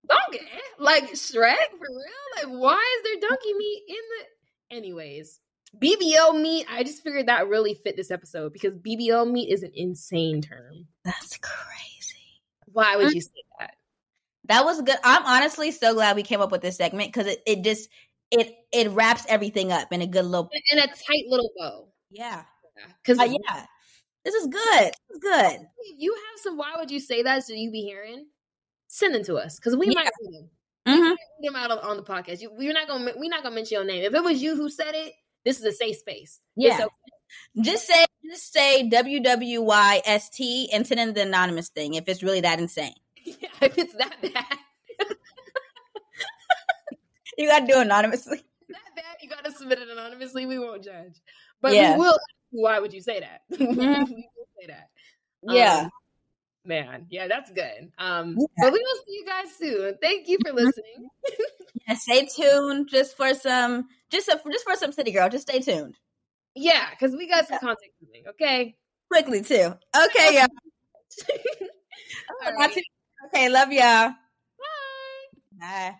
[SPEAKER 1] Donkey? Like Shrek for real? Like why is there donkey meat in the Anyways, BBL meat, I just figured that really fit this episode because BBL meat is an insane term.
[SPEAKER 2] That's crazy.
[SPEAKER 1] Why would you say that?
[SPEAKER 2] That was good. I'm honestly so glad we came up with this segment because it, it just it it wraps everything up in a good little
[SPEAKER 1] in a tight little bow.
[SPEAKER 2] Yeah.
[SPEAKER 1] Because
[SPEAKER 2] uh, yeah. This is good. This is good.
[SPEAKER 1] If you have some why would you say that so you be hearing? Send them to us because we yeah. might read them.
[SPEAKER 2] Mm-hmm.
[SPEAKER 1] Read them out on, on the podcast. You, we're not gonna we're not gonna mention your name. If it was you who said it, this is a safe space.
[SPEAKER 2] Yeah. Okay. Just say just say WWYST and send in the anonymous thing if it's really that insane.
[SPEAKER 1] Yeah, if it's that bad.
[SPEAKER 2] you gotta do anonymously.
[SPEAKER 1] That bad, you gotta submit it anonymously. We won't judge. But yeah. we will why would you say that? Mm-hmm. will say that.
[SPEAKER 2] Yeah. Um,
[SPEAKER 1] man, yeah, that's good. Um yeah. but we will see you guys soon. Thank you for mm-hmm. listening.
[SPEAKER 2] yeah, stay tuned just for some just a, just for some city girl. Just stay tuned.
[SPEAKER 1] Yeah, because we got some content coming. Okay,
[SPEAKER 2] quickly too. Okay, yeah. right. Okay, love y'all.
[SPEAKER 1] Bye.
[SPEAKER 2] Bye.